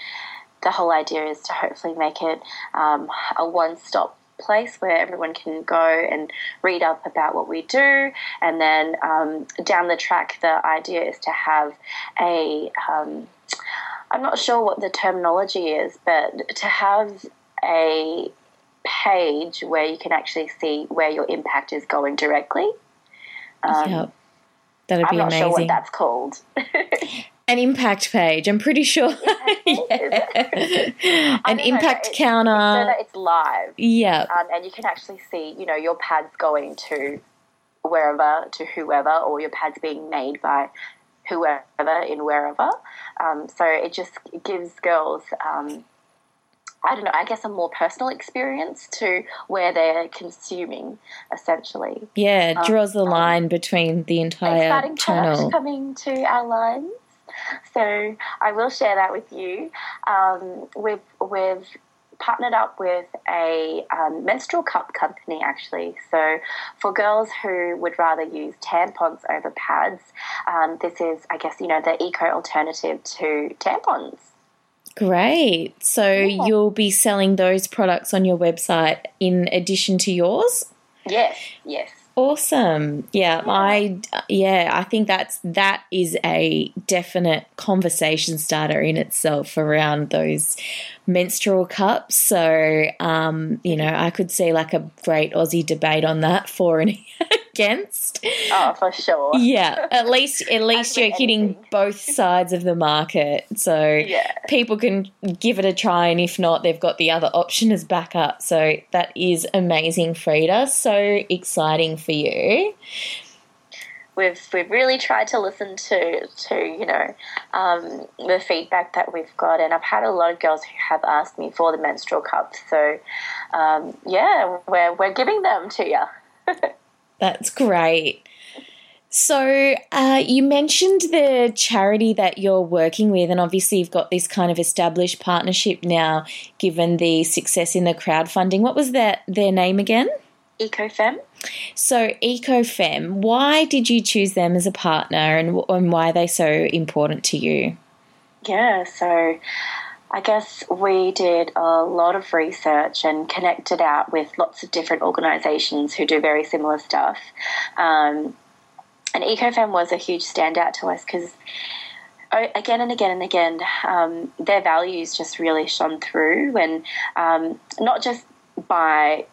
the whole idea is to hopefully make it um, a one-stop place where everyone can go and read up about what we do, and then um, down the track, the idea is to have a um, I'm not sure what the terminology is, but to have a page where you can actually see where your impact is going directly. Um, yep. That'd I'm be not amazing. sure what that's called. An impact page, I'm pretty sure. Yeah. An impact counter. so that it's live. yeah. um, and you can actually see, you know, your pads going to wherever, to whoever, or your pads being made by whoever in wherever. Um, so it just gives girls, um, I don't know, I guess a more personal experience to where they're consuming, essentially. Yeah, it draws the um, line between the entire Exciting channel. coming to our lines. So I will share that with you. Um, we've, we've partnered up with a um, menstrual cup company actually. So for girls who would rather use tampons over pads, um, this is, I guess, you know, the eco alternative to tampons. Great. So you'll be selling those products on your website in addition to yours? Yes, yes. Awesome. Yeah, I yeah, I think that's that is a definite conversation starter in itself around those menstrual cups. So, um, you know, I could see like a great Aussie debate on that for and against. Oh, for sure. Yeah, at least at least you're hitting anything. both sides of the market. So Yeah. people can give it a try and if not they've got the other option as backup. So that is amazing, Frida. So exciting for you. we've we've really tried to listen to to you know um, the feedback that we've got, and I've had a lot of girls who have asked me for the menstrual cup. So um, yeah, we're we're giving them to you. That's great. So, uh, you mentioned the charity that you're working with, and obviously, you've got this kind of established partnership now, given the success in the crowdfunding. What was that their name again? Eco Femme. So, Eco Femme. Why did you choose them as a partner, and, and why are they so important to you? Yeah, so I guess we did a lot of research and connected out with lots of different organisations who do very similar stuff. Um, and Eco Femme was a huge standout to us because again and again and again, um, their values just really shone through, and um, not just by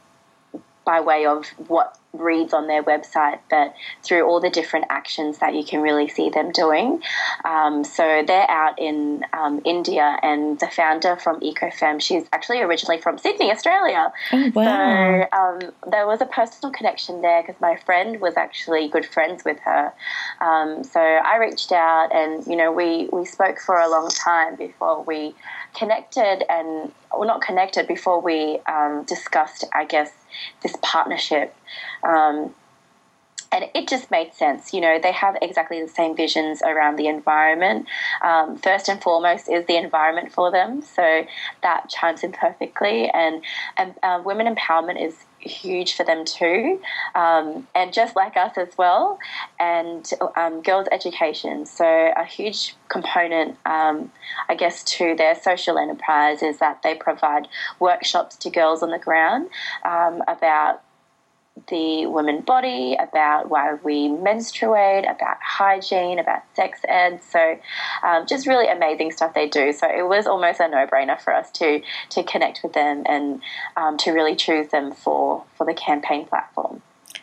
by way of what reads on their website, but through all the different actions that you can really see them doing. Um, so they're out in um, India, and the founder from Eco Femme, she's actually originally from Sydney, Australia. Oh, wow. So um, there was a personal connection there because my friend was actually good friends with her. Um, so I reached out, and you know, we we spoke for a long time before we connected, and well, not connected before we um, discussed, I guess this partnership. Um, and it just made sense. You know, they have exactly the same visions around the environment. Um, first and foremost is the environment for them, so that chimes in perfectly. And, and uh, women empowerment is huge for them too, um, and just like us as well. And um, girls' education, so a huge component, um, I guess, to their social enterprise is that they provide workshops to girls on the ground um, about the women body, about why we menstruate, about hygiene, about sex ed. So, um, just really amazing stuff they do. So it was almost a no-brainer for us to to connect with them and um, to really choose them for for the campaign platform.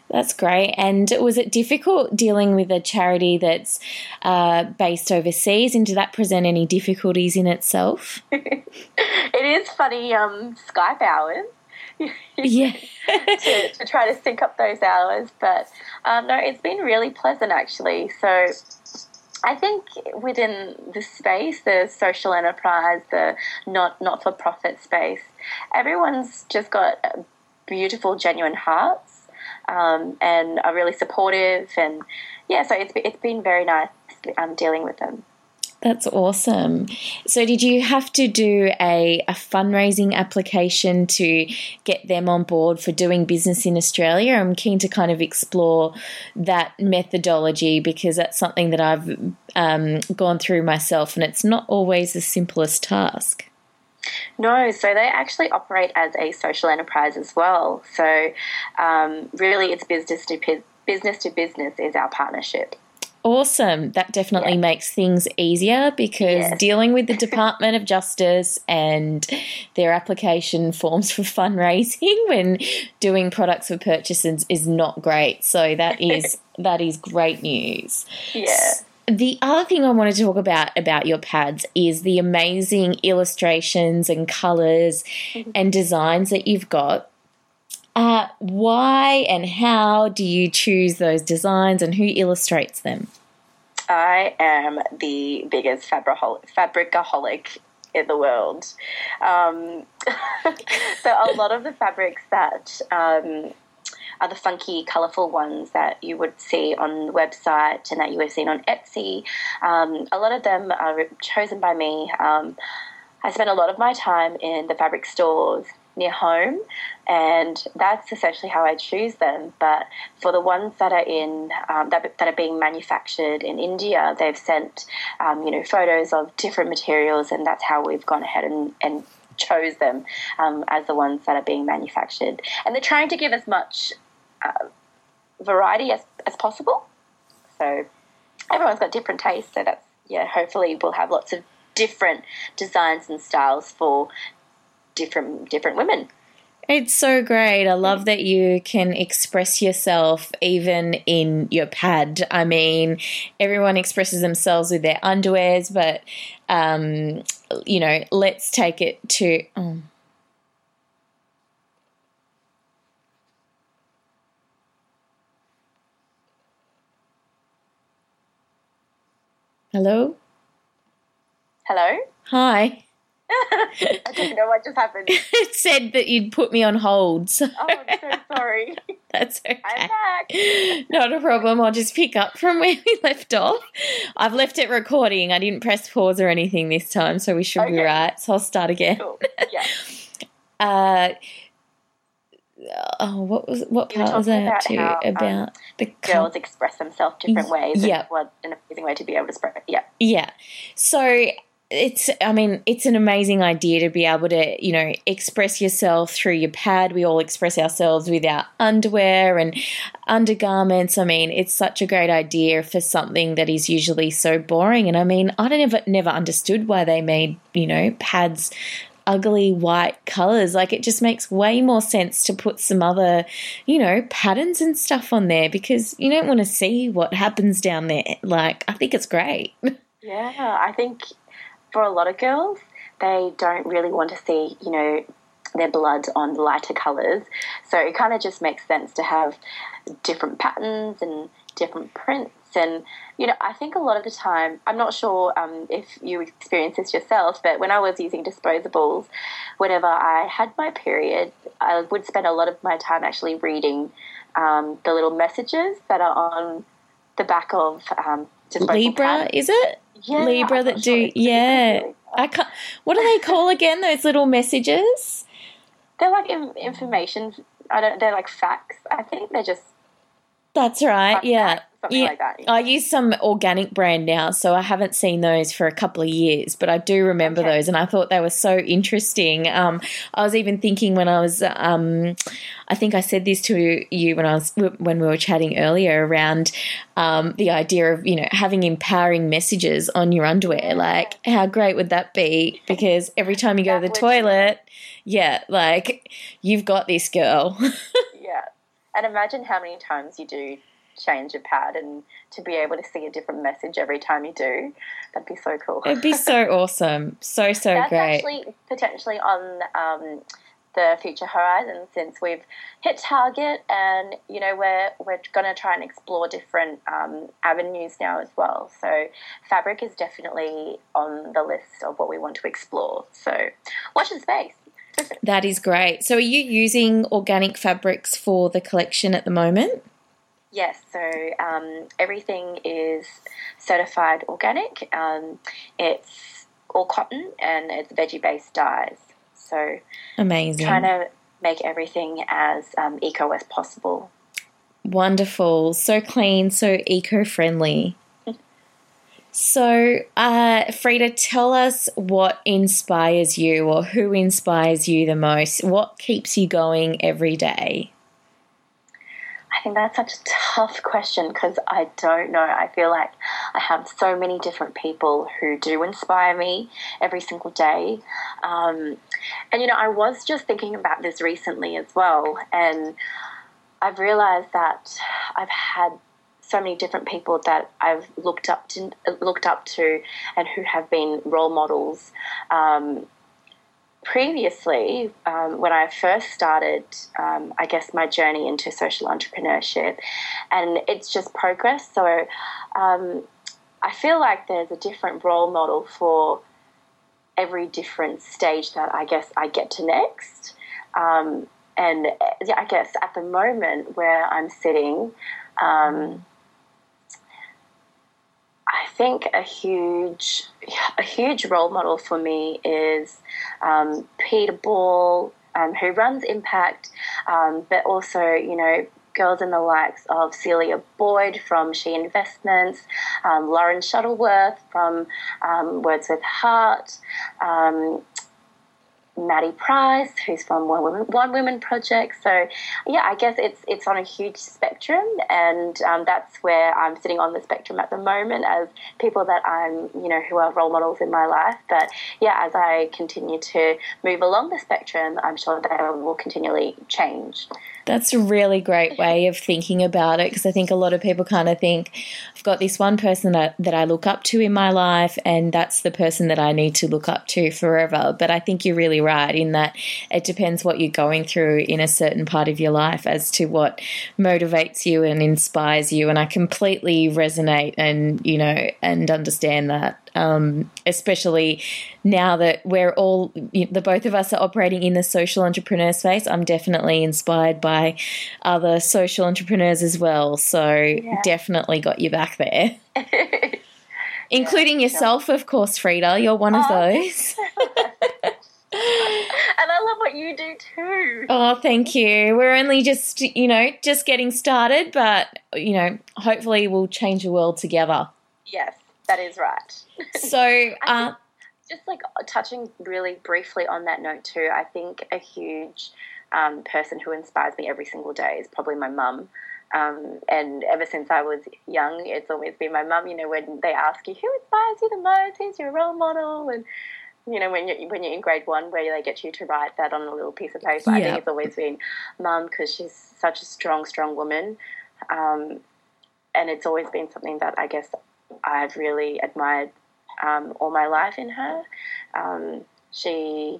That's great. And was it difficult dealing with a charity that's uh, based overseas? And did that present any difficulties in itself? it is funny. Um, Skype hours yeah. to, to, try to sync up those hours. But um, no, it's been really pleasant actually. So I think within the space, the social enterprise, the not not for profit space, everyone's just got beautiful, genuine hearts um, and are really supportive. And yeah, so it's it's been very nice um, dealing with them. That's awesome. So, did you have to do a, a fundraising application to get them on board for doing business in Australia? I'm keen to kind of explore that methodology because that's something that I've um, gone through myself, and it's not always the simplest task. No, so they actually operate as a social enterprise as well. So, um, really, it's business to business to business is our partnership. Awesome. That definitely yeah. makes things easier because dealing with the Department of Justice and their application forms for fundraising when doing products for purchases is not great. So that is that is great news. Yeah. The other thing I wanted to talk about about your pads is the amazing illustrations and colors mm-hmm. and designs that you've got. Uh, why and how do you choose those designs and who illustrates them? I am the biggest fabricaholic in the world. Um, so a lot of the fabrics that um, are the funky, colourful ones that you would see on the website and that you would have seen on Etsy, um, a lot of them are chosen by me. Um, I spend a lot of my time in the fabric stores near home, and that's essentially how I choose them. But for the ones that are in um, that, that are being manufactured in India, they've sent um, you know photos of different materials, and that's how we've gone ahead and, and chose them um, as the ones that are being manufactured. And they're trying to give as much uh, variety as, as possible. So everyone's got different tastes, so that's yeah. Hopefully, we'll have lots of different designs and styles for different different women. It's so great. I love that you can express yourself even in your pad. I mean, everyone expresses themselves with their underwears, but um, you know, let's take it to. Oh. Hello? Hello? Hi. I don't know what just happened. it said that you'd put me on hold. So. Oh, I'm so sorry. That's okay. I'm back. Not a problem. I'll just pick up from where we left off. I've left it recording. I didn't press pause or anything this time, so we should okay. be right. So I'll start again. Cool. Yeah. uh, oh, what was what part was that about, how, about um, the girls express themselves different ways? Yeah, what an amazing way to be able to spread. Yeah, yeah. So it's i mean it's an amazing idea to be able to you know express yourself through your pad we all express ourselves with our underwear and undergarments i mean it's such a great idea for something that is usually so boring and i mean i never never understood why they made you know pads ugly white colors. Like it just makes way more sense to put some other, you know, patterns and stuff on there because you don't want to see what happens down there. Like I think it's great. Yeah, I think for a lot of girls, they don't really want to see, you know, their blood on lighter colors. So it kind of just makes sense to have different patterns and different prints and, you know, I think a lot of the time, I'm not sure um, if you experience this yourself, but when I was using disposables, whenever I had my period, I would spend a lot of my time actually reading um, the little messages that are on the back of um, Libra, is it? Yeah, Libra that do, sure yeah. I can't, what do they call again, those little messages? They're like information. I don't. They're like facts. I think they're just. That's right. Yeah something yeah, like that. I use some organic brand now, so I haven't seen those for a couple of years, but I do remember okay. those, and I thought they were so interesting. Um, I was even thinking when I was, um, I think I said this to you when I was when we were chatting earlier around um, the idea of you know having empowering messages on your underwear. Yeah. Like, how great would that be? Because every time you go to the toilet, yeah, like you've got this girl. and imagine how many times you do change your pad and to be able to see a different message every time you do, that'd be so cool. It'd be so awesome. So, so That's great. actually potentially on um, the future horizon since we've hit target and you know we're we're going to try and explore different um, avenues now as well so fabric is definitely on the list of what we want to explore so watch the space that is great so are you using organic fabrics for the collection at the moment Yes, so um, everything is certified organic. Um, it's all cotton and it's veggie based dyes. So amazing. Trying to make everything as um, eco as possible. Wonderful. So clean, so eco friendly. So, uh, Frida, tell us what inspires you or who inspires you the most? What keeps you going every day? I think that's such a tough question because I don't know. I feel like I have so many different people who do inspire me every single day. Um, and, you know, I was just thinking about this recently as well. And I've realized that I've had so many different people that I've looked up to, looked up to, and who have been role models um, previously, um, when I first started, um, I guess, my journey into social entrepreneurship, and it's just progress. So um, I feel like there's a different role model for every different stage that I guess I get to next. Um, and I guess at the moment where I'm sitting, um, I think a huge, a huge role model for me is um, Peter Ball, um, who runs Impact, um, but also, you know, girls in the likes of Celia Boyd from She Investments, um, Lauren Shuttleworth from um, Words with Heart, um, Maddie Price, who's from One Woman, One Woman Project. So, yeah, I guess it's it's on a huge spectrum, and um, that's where I'm sitting on the spectrum at the moment as people that I'm, you know, who are role models in my life. But yeah, as I continue to move along the spectrum, I'm sure they will continually change. That's a really great way of thinking about it because I think a lot of people kind of think I've got this one person that, that I look up to in my life, and that's the person that I need to look up to forever. But I think you're really right in that it depends what you're going through in a certain part of your life as to what motivates you and inspires you. And I completely resonate and, you know, and understand that um, especially now that we're all the both of us are operating in the social entrepreneur space. I'm definitely inspired by other social entrepreneurs as well. So yeah. definitely got you back there. Including yeah, yourself, sure. of course, Frida. You're one of oh. those. and I love what you do too. Oh, thank you. We're only just, you know, just getting started, but, you know, hopefully we'll change the world together. Yes, that is right. So, uh, just like touching really briefly on that note too, I think a huge um, person who inspires me every single day is probably my mum. Um, and ever since I was young, it's always been my mum. You know, when they ask you who inspires you the most, who's your role model, and you know, when you're when you're in grade one, where they get you to write that on a little piece of paper, yeah. I think it's always been mum because she's such a strong, strong woman, um, and it's always been something that I guess I've really admired um, all my life in her. Um, she,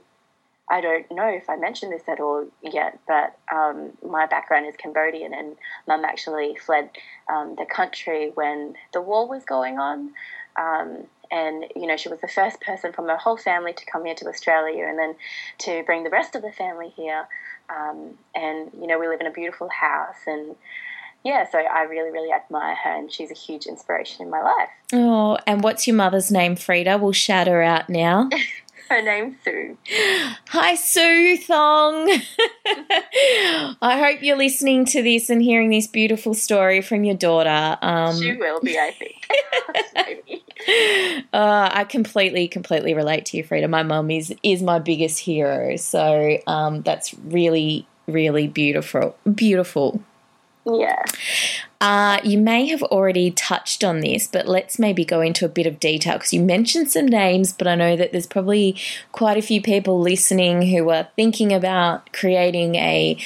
I don't know if I mentioned this at all yet, but um, my background is Cambodian, and mum actually fled um, the country when the war was going on. Um, and you know she was the first person from her whole family to come here to Australia, and then to bring the rest of the family here. Um, and you know we live in a beautiful house, and yeah, so I really, really admire her, and she's a huge inspiration in my life. Oh, and what's your mother's name, Frida? We'll shout her out now. her name's Sue. Hi, Sue Thong. I hope you're listening to this and hearing this beautiful story from your daughter. Um, she will be, I think. uh, I completely, completely relate to you, Frida. My mum is is my biggest hero, so um, that's really, really beautiful. Beautiful. Yeah. Uh, you may have already touched on this, but let's maybe go into a bit of detail because you mentioned some names, but I know that there's probably quite a few people listening who are thinking about creating a,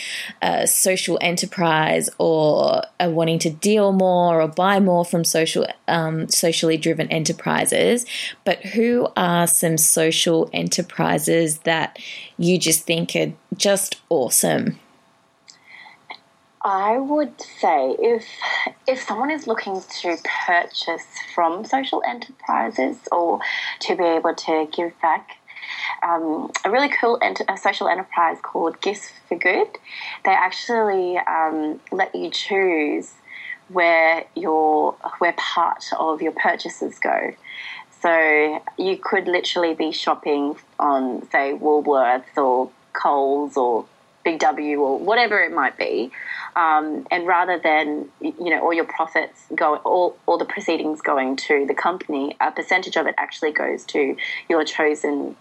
a social enterprise or are wanting to deal more or buy more from social um, socially driven enterprises. But who are some social enterprises that you just think are just awesome? I would say if if someone is looking to purchase from social enterprises or to be able to give back, um, a really cool ent- a social enterprise called Gifts for Good, they actually um, let you choose where your where part of your purchases go. So you could literally be shopping on, say, Woolworths or Coles or Big W or whatever it might be, um, and rather than you know all your profits go all, all the proceedings going to the company a percentage of it actually goes to your chosen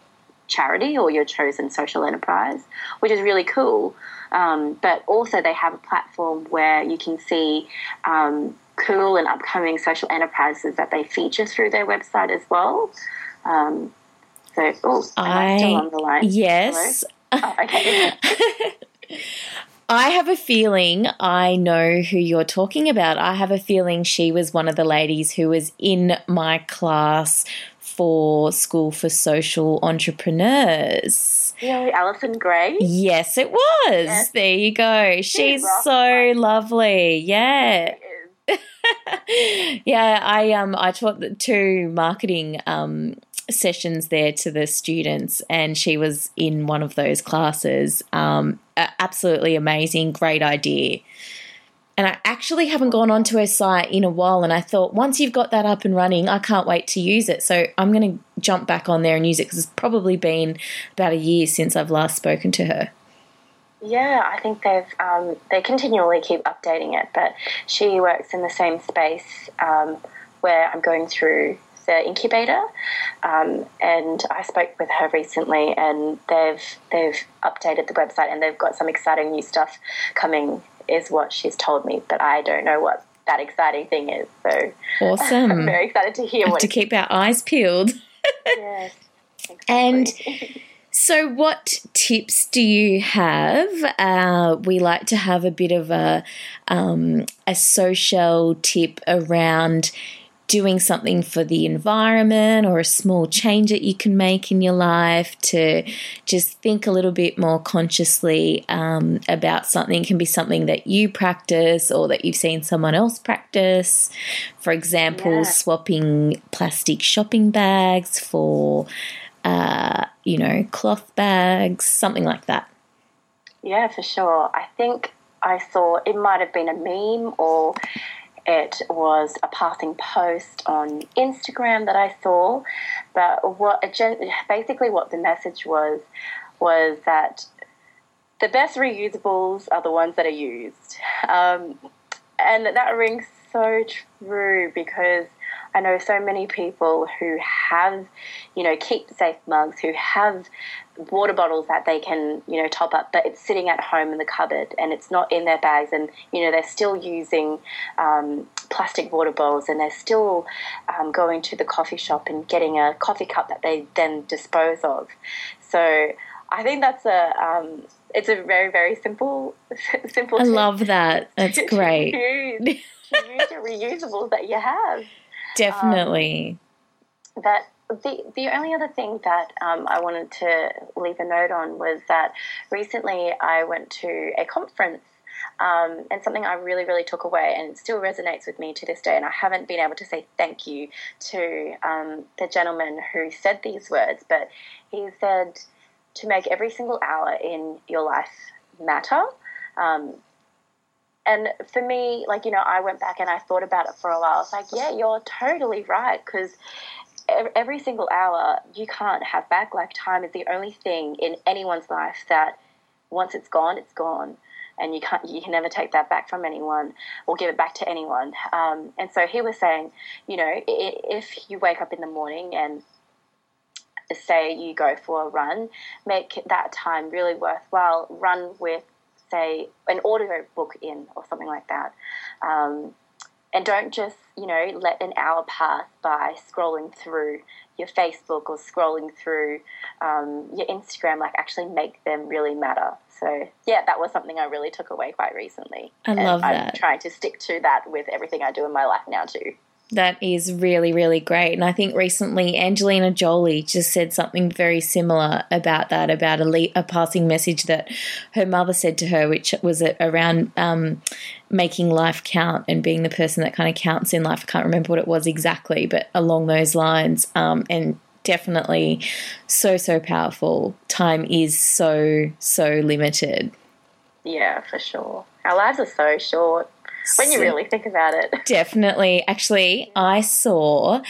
charity or your chosen social enterprise which is really cool. Um, but also they have a platform where you can see um, cool and upcoming social enterprises that they feature through their website as well. Um, so oh, I, still on the line? Yes oh, okay I have a feeling I know who you're talking about. I have a feeling she was one of the ladies who was in my class for School for Social Entrepreneurs. Really, Alison Gray? Yes, it was. Yes. There you go. She's, She's so lovely. Yeah. yeah, I um I taught two marketing um sessions there to the students, and she was in one of those classes. Um, absolutely amazing, great idea. And I actually haven't gone onto her site in a while, and I thought once you've got that up and running, I can't wait to use it. So I'm going to jump back on there and use it because it's probably been about a year since I've last spoken to her. Yeah, I think they've um, they continually keep updating it, but she works in the same space um, where I'm going through the incubator, um, and I spoke with her recently, and they've they've updated the website and they've got some exciting new stuff coming. Is what she's told me, but I don't know what that exciting thing is. So awesome! I'm very excited to hear. Have to keep our eyes peeled. yes, and. So, what tips do you have? Uh, we like to have a bit of a um, a social tip around doing something for the environment or a small change that you can make in your life to just think a little bit more consciously um, about something. It can be something that you practice or that you've seen someone else practice. For example yeah. swapping plastic shopping bags for uh, you know cloth bags something like that. Yeah for sure. I think i saw it might have been a meme or it was a passing post on Instagram that I saw, but what basically what the message was was that the best reusables are the ones that are used, um, and that rings so true because I know so many people who have, you know, keep safe mugs, who have water bottles that they can, you know, top up, but it's sitting at home in the cupboard and it's not in their bags, and you know they're still using um, plastic water bottles and they're still um, going to the coffee shop and getting a coffee cup that they then dispose of. So I think that's a um, it's a very very simple simple. I love that. That's great. to use, to use your reusables that you have. Definitely. Um, that the the only other thing that um, I wanted to leave a note on was that recently I went to a conference. Um, and something I really, really took away, and still resonates with me to this day. And I haven't been able to say thank you to um, the gentleman who said these words, but he said to make every single hour in your life matter. Um, and for me, like, you know, I went back and I thought about it for a while. It's like, yeah, you're totally right. Because every single hour you can't have back. Like, time is the only thing in anyone's life that once it's gone, it's gone. And you can't, you can never take that back from anyone or give it back to anyone. Um, and so he was saying, you know, if you wake up in the morning and say you go for a run, make that time really worthwhile. Run with, say, an audio book in or something like that. Um, and don't just, you know, let an hour pass by scrolling through your Facebook or scrolling through um, your Instagram, like actually make them really matter. So, yeah, that was something I really took away quite recently. I and love that. I'm trying to stick to that with everything I do in my life now, too. That is really, really great. And I think recently Angelina Jolie just said something very similar about that, about a, a passing message that her mother said to her, which was around um, making life count and being the person that kind of counts in life. I can't remember what it was exactly, but along those lines. Um, and definitely so, so powerful. Time is so, so limited. Yeah, for sure. Our lives are so short when you really think about it. Definitely. Actually, I saw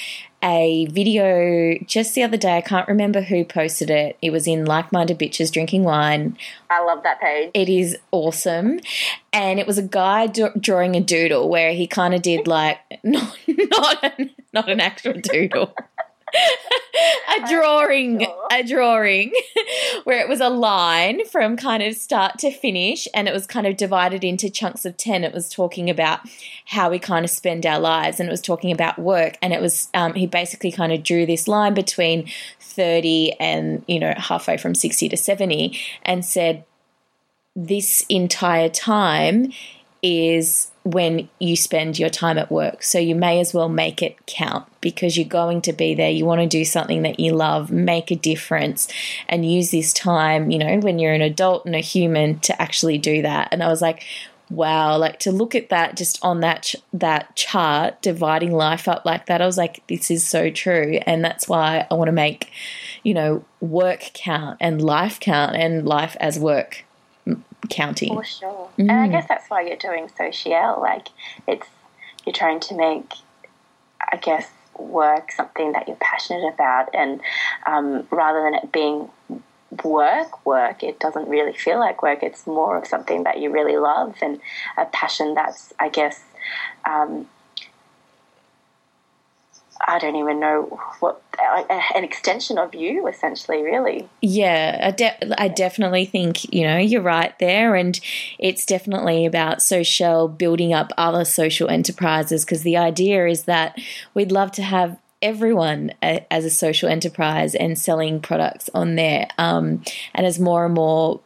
a video just the other day. I can't remember who posted it. It was in Like Minded Bitches Drinking Wine. I love that page. It is awesome. And it was a guy do- drawing a doodle where he kind of did like, not, not, an, not an actual doodle. A drawing, a drawing where it was a line from kind of start to finish and it was kind of divided into chunks of 10. It was talking about how we kind of spend our lives and it was talking about work. And it was, um, he basically kind of drew this line between 30 and, you know, halfway from 60 to 70 and said, this entire time is when you spend your time at work. So you may as well make it count because you're going to be there. You want to do something that you love, make a difference, and use this time, you know, when you're an adult and a human to actually do that. And I was like, wow, like to look at that just on that ch- that chart dividing life up like that. I was like, this is so true, and that's why I want to make, you know, work count and life count and life as work counting. For sure. Mm. And I guess that's why you're doing social. Like it's you're trying to make, I guess, work something that you're passionate about, and um, rather than it being work work it doesn't really feel like work it's more of something that you really love and a passion that's i guess um, I don't even know what an extension of you, essentially, really. Yeah, I, de- I definitely think you know you're right there, and it's definitely about social building up other social enterprises because the idea is that we'd love to have everyone as a social enterprise and selling products on there. Um, and as more and more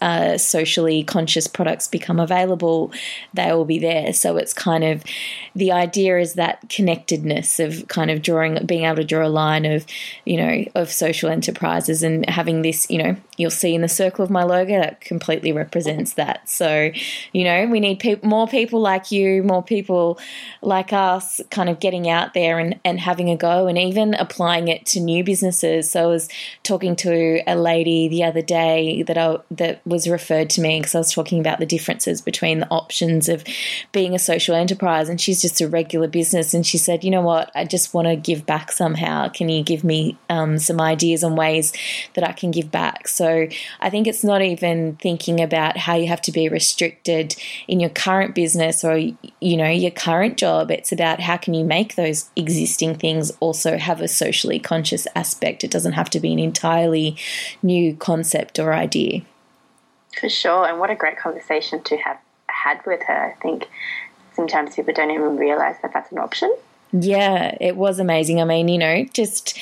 uh, socially conscious products become available, they will be there. So it's kind of the idea is that connectedness of kind of drawing, being able to draw a line of, you know, of social enterprises and having this, you know, you'll see in the circle of my logo that completely represents that. So, you know, we need pe- more people like you, more people like us kind of getting out there and, and having a go and even applying it to new businesses. So I was talking to a lady the other day that I, that was referred to me because I was talking about the differences between the options of being a social enterprise and she's just a regular business and she said, "You know what? I just want to give back somehow. Can you give me um, some ideas on ways that I can give back?" So I think it's not even thinking about how you have to be restricted in your current business or, you know, your current job. It's about how can you make those existing things also have a socially conscious aspect. It doesn't have to be an entirely new concept or idea. For sure. And what a great conversation to have had with her. I think sometimes people don't even realize that that's an option. Yeah, it was amazing. I mean, you know, just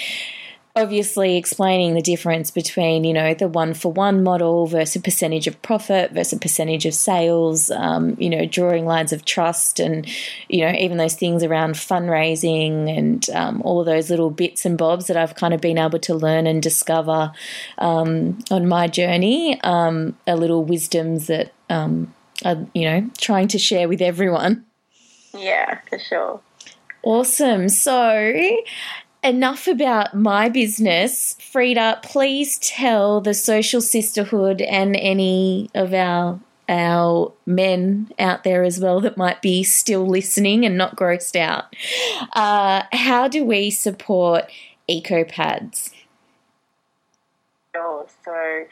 obviously explaining the difference between you know the one for one model versus percentage of profit versus percentage of sales um, you know drawing lines of trust and you know even those things around fundraising and um, all of those little bits and bobs that i've kind of been able to learn and discover um, on my journey um, are little wisdoms that um, are you know trying to share with everyone yeah for sure Awesome. So, enough about my business. Frida, please tell the social sisterhood and any of our our men out there as well that might be still listening and not grossed out. Uh, how do we support EcoPads? Sure. So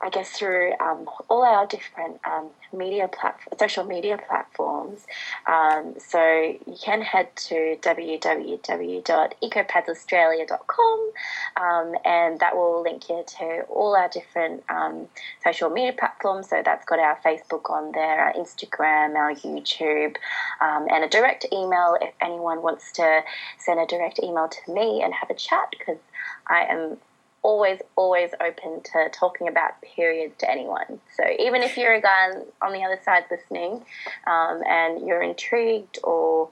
I guess through um, all our different um, media platform, social media platforms. Um, so you can head to www.ecopadsaustralia.com um, and that will link you to all our different um, social media platforms. So that's got our Facebook on there, our Instagram, our YouTube, um, and a direct email if anyone wants to send a direct email to me and have a chat because I am always, always open to talking about periods to anyone. So even if you're a guy on the other side listening um, and you're intrigued or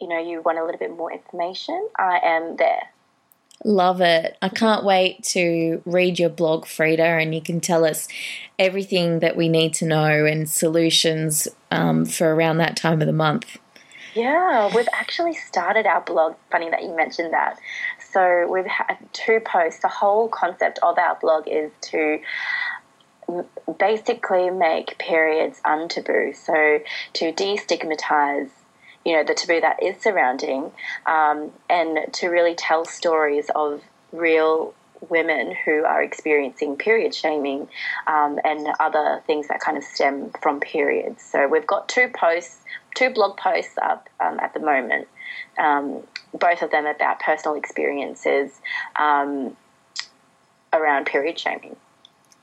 you know you want a little bit more information, I am there. Love it. I can't wait to read your blog, Frida, and you can tell us everything that we need to know and solutions um, for around that time of the month. Yeah, we've actually started our blog. Funny that you mentioned that. So we've had two posts. The whole concept of our blog is to basically make periods untaboo. So to destigmatize you know the taboo that is surrounding um, and to really tell stories of real women who are experiencing period shaming um, and other things that kind of stem from periods. So we've got two posts, two blog posts up um, at the moment um, both of them about personal experiences um, around period shaming.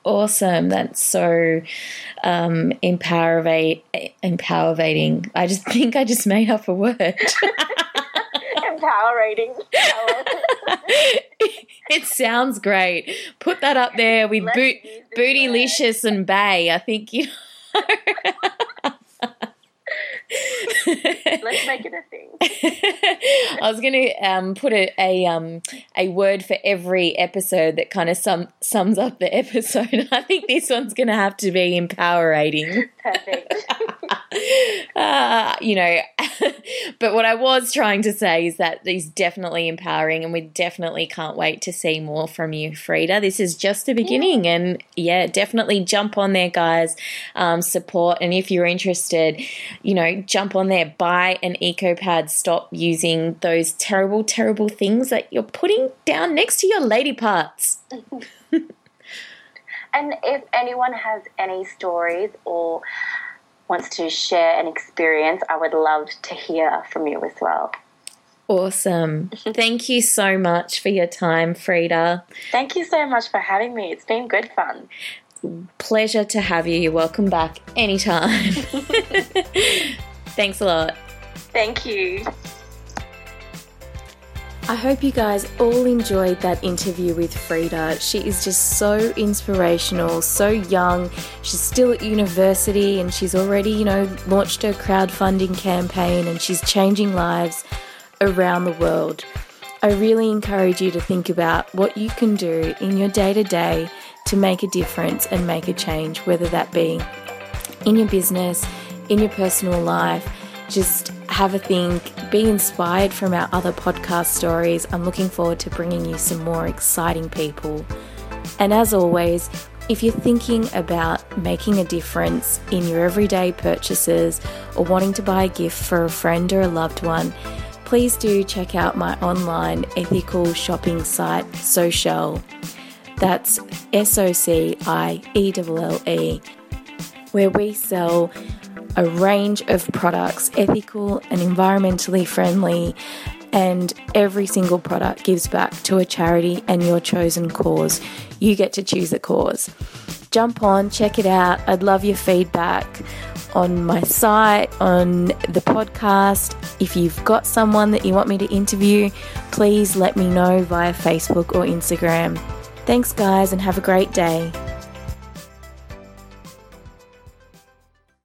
Awesome. That's so um, empowering. Empowering. I just think I just made up a word. empowering. it sounds great. Put that up there with boot, Bootylicious and Bae. I think you know. Let's make it a thing. I was going to um, put a a, um, a word for every episode that kind of sum, sums up the episode. I think this one's going to have to be empowering. Perfect. uh, you know, but what I was trying to say is that it's definitely empowering, and we definitely can't wait to see more from you, Frida. This is just the beginning, yeah. and yeah, definitely jump on there, guys. Um, support, and if you're interested, you know jump on there, buy an EcoPad, stop using those terrible, terrible things that you're putting down next to your lady parts. and if anyone has any stories or wants to share an experience, I would love to hear from you as well. Awesome. Thank you so much for your time, Frida. Thank you so much for having me. It's been good fun. Pleasure to have you. You're welcome back anytime. Thanks a lot. Thank you. I hope you guys all enjoyed that interview with Frida. She is just so inspirational, so young. She's still at university and she's already, you know, launched her crowdfunding campaign and she's changing lives around the world. I really encourage you to think about what you can do in your day to day to make a difference and make a change, whether that be in your business, in your personal life. Just have a think, be inspired from our other podcast stories. I'm looking forward to bringing you some more exciting people. And as always, if you're thinking about making a difference in your everyday purchases or wanting to buy a gift for a friend or a loved one, please do check out my online ethical shopping site, Socielle. That's S O C I E L L E, where we sell a range of products, ethical and environmentally friendly, and every single product gives back to a charity and your chosen cause. You get to choose a cause. Jump on, check it out. I'd love your feedback on my site, on the podcast. If you've got someone that you want me to interview, please let me know via Facebook or Instagram. Thanks, guys, and have a great day.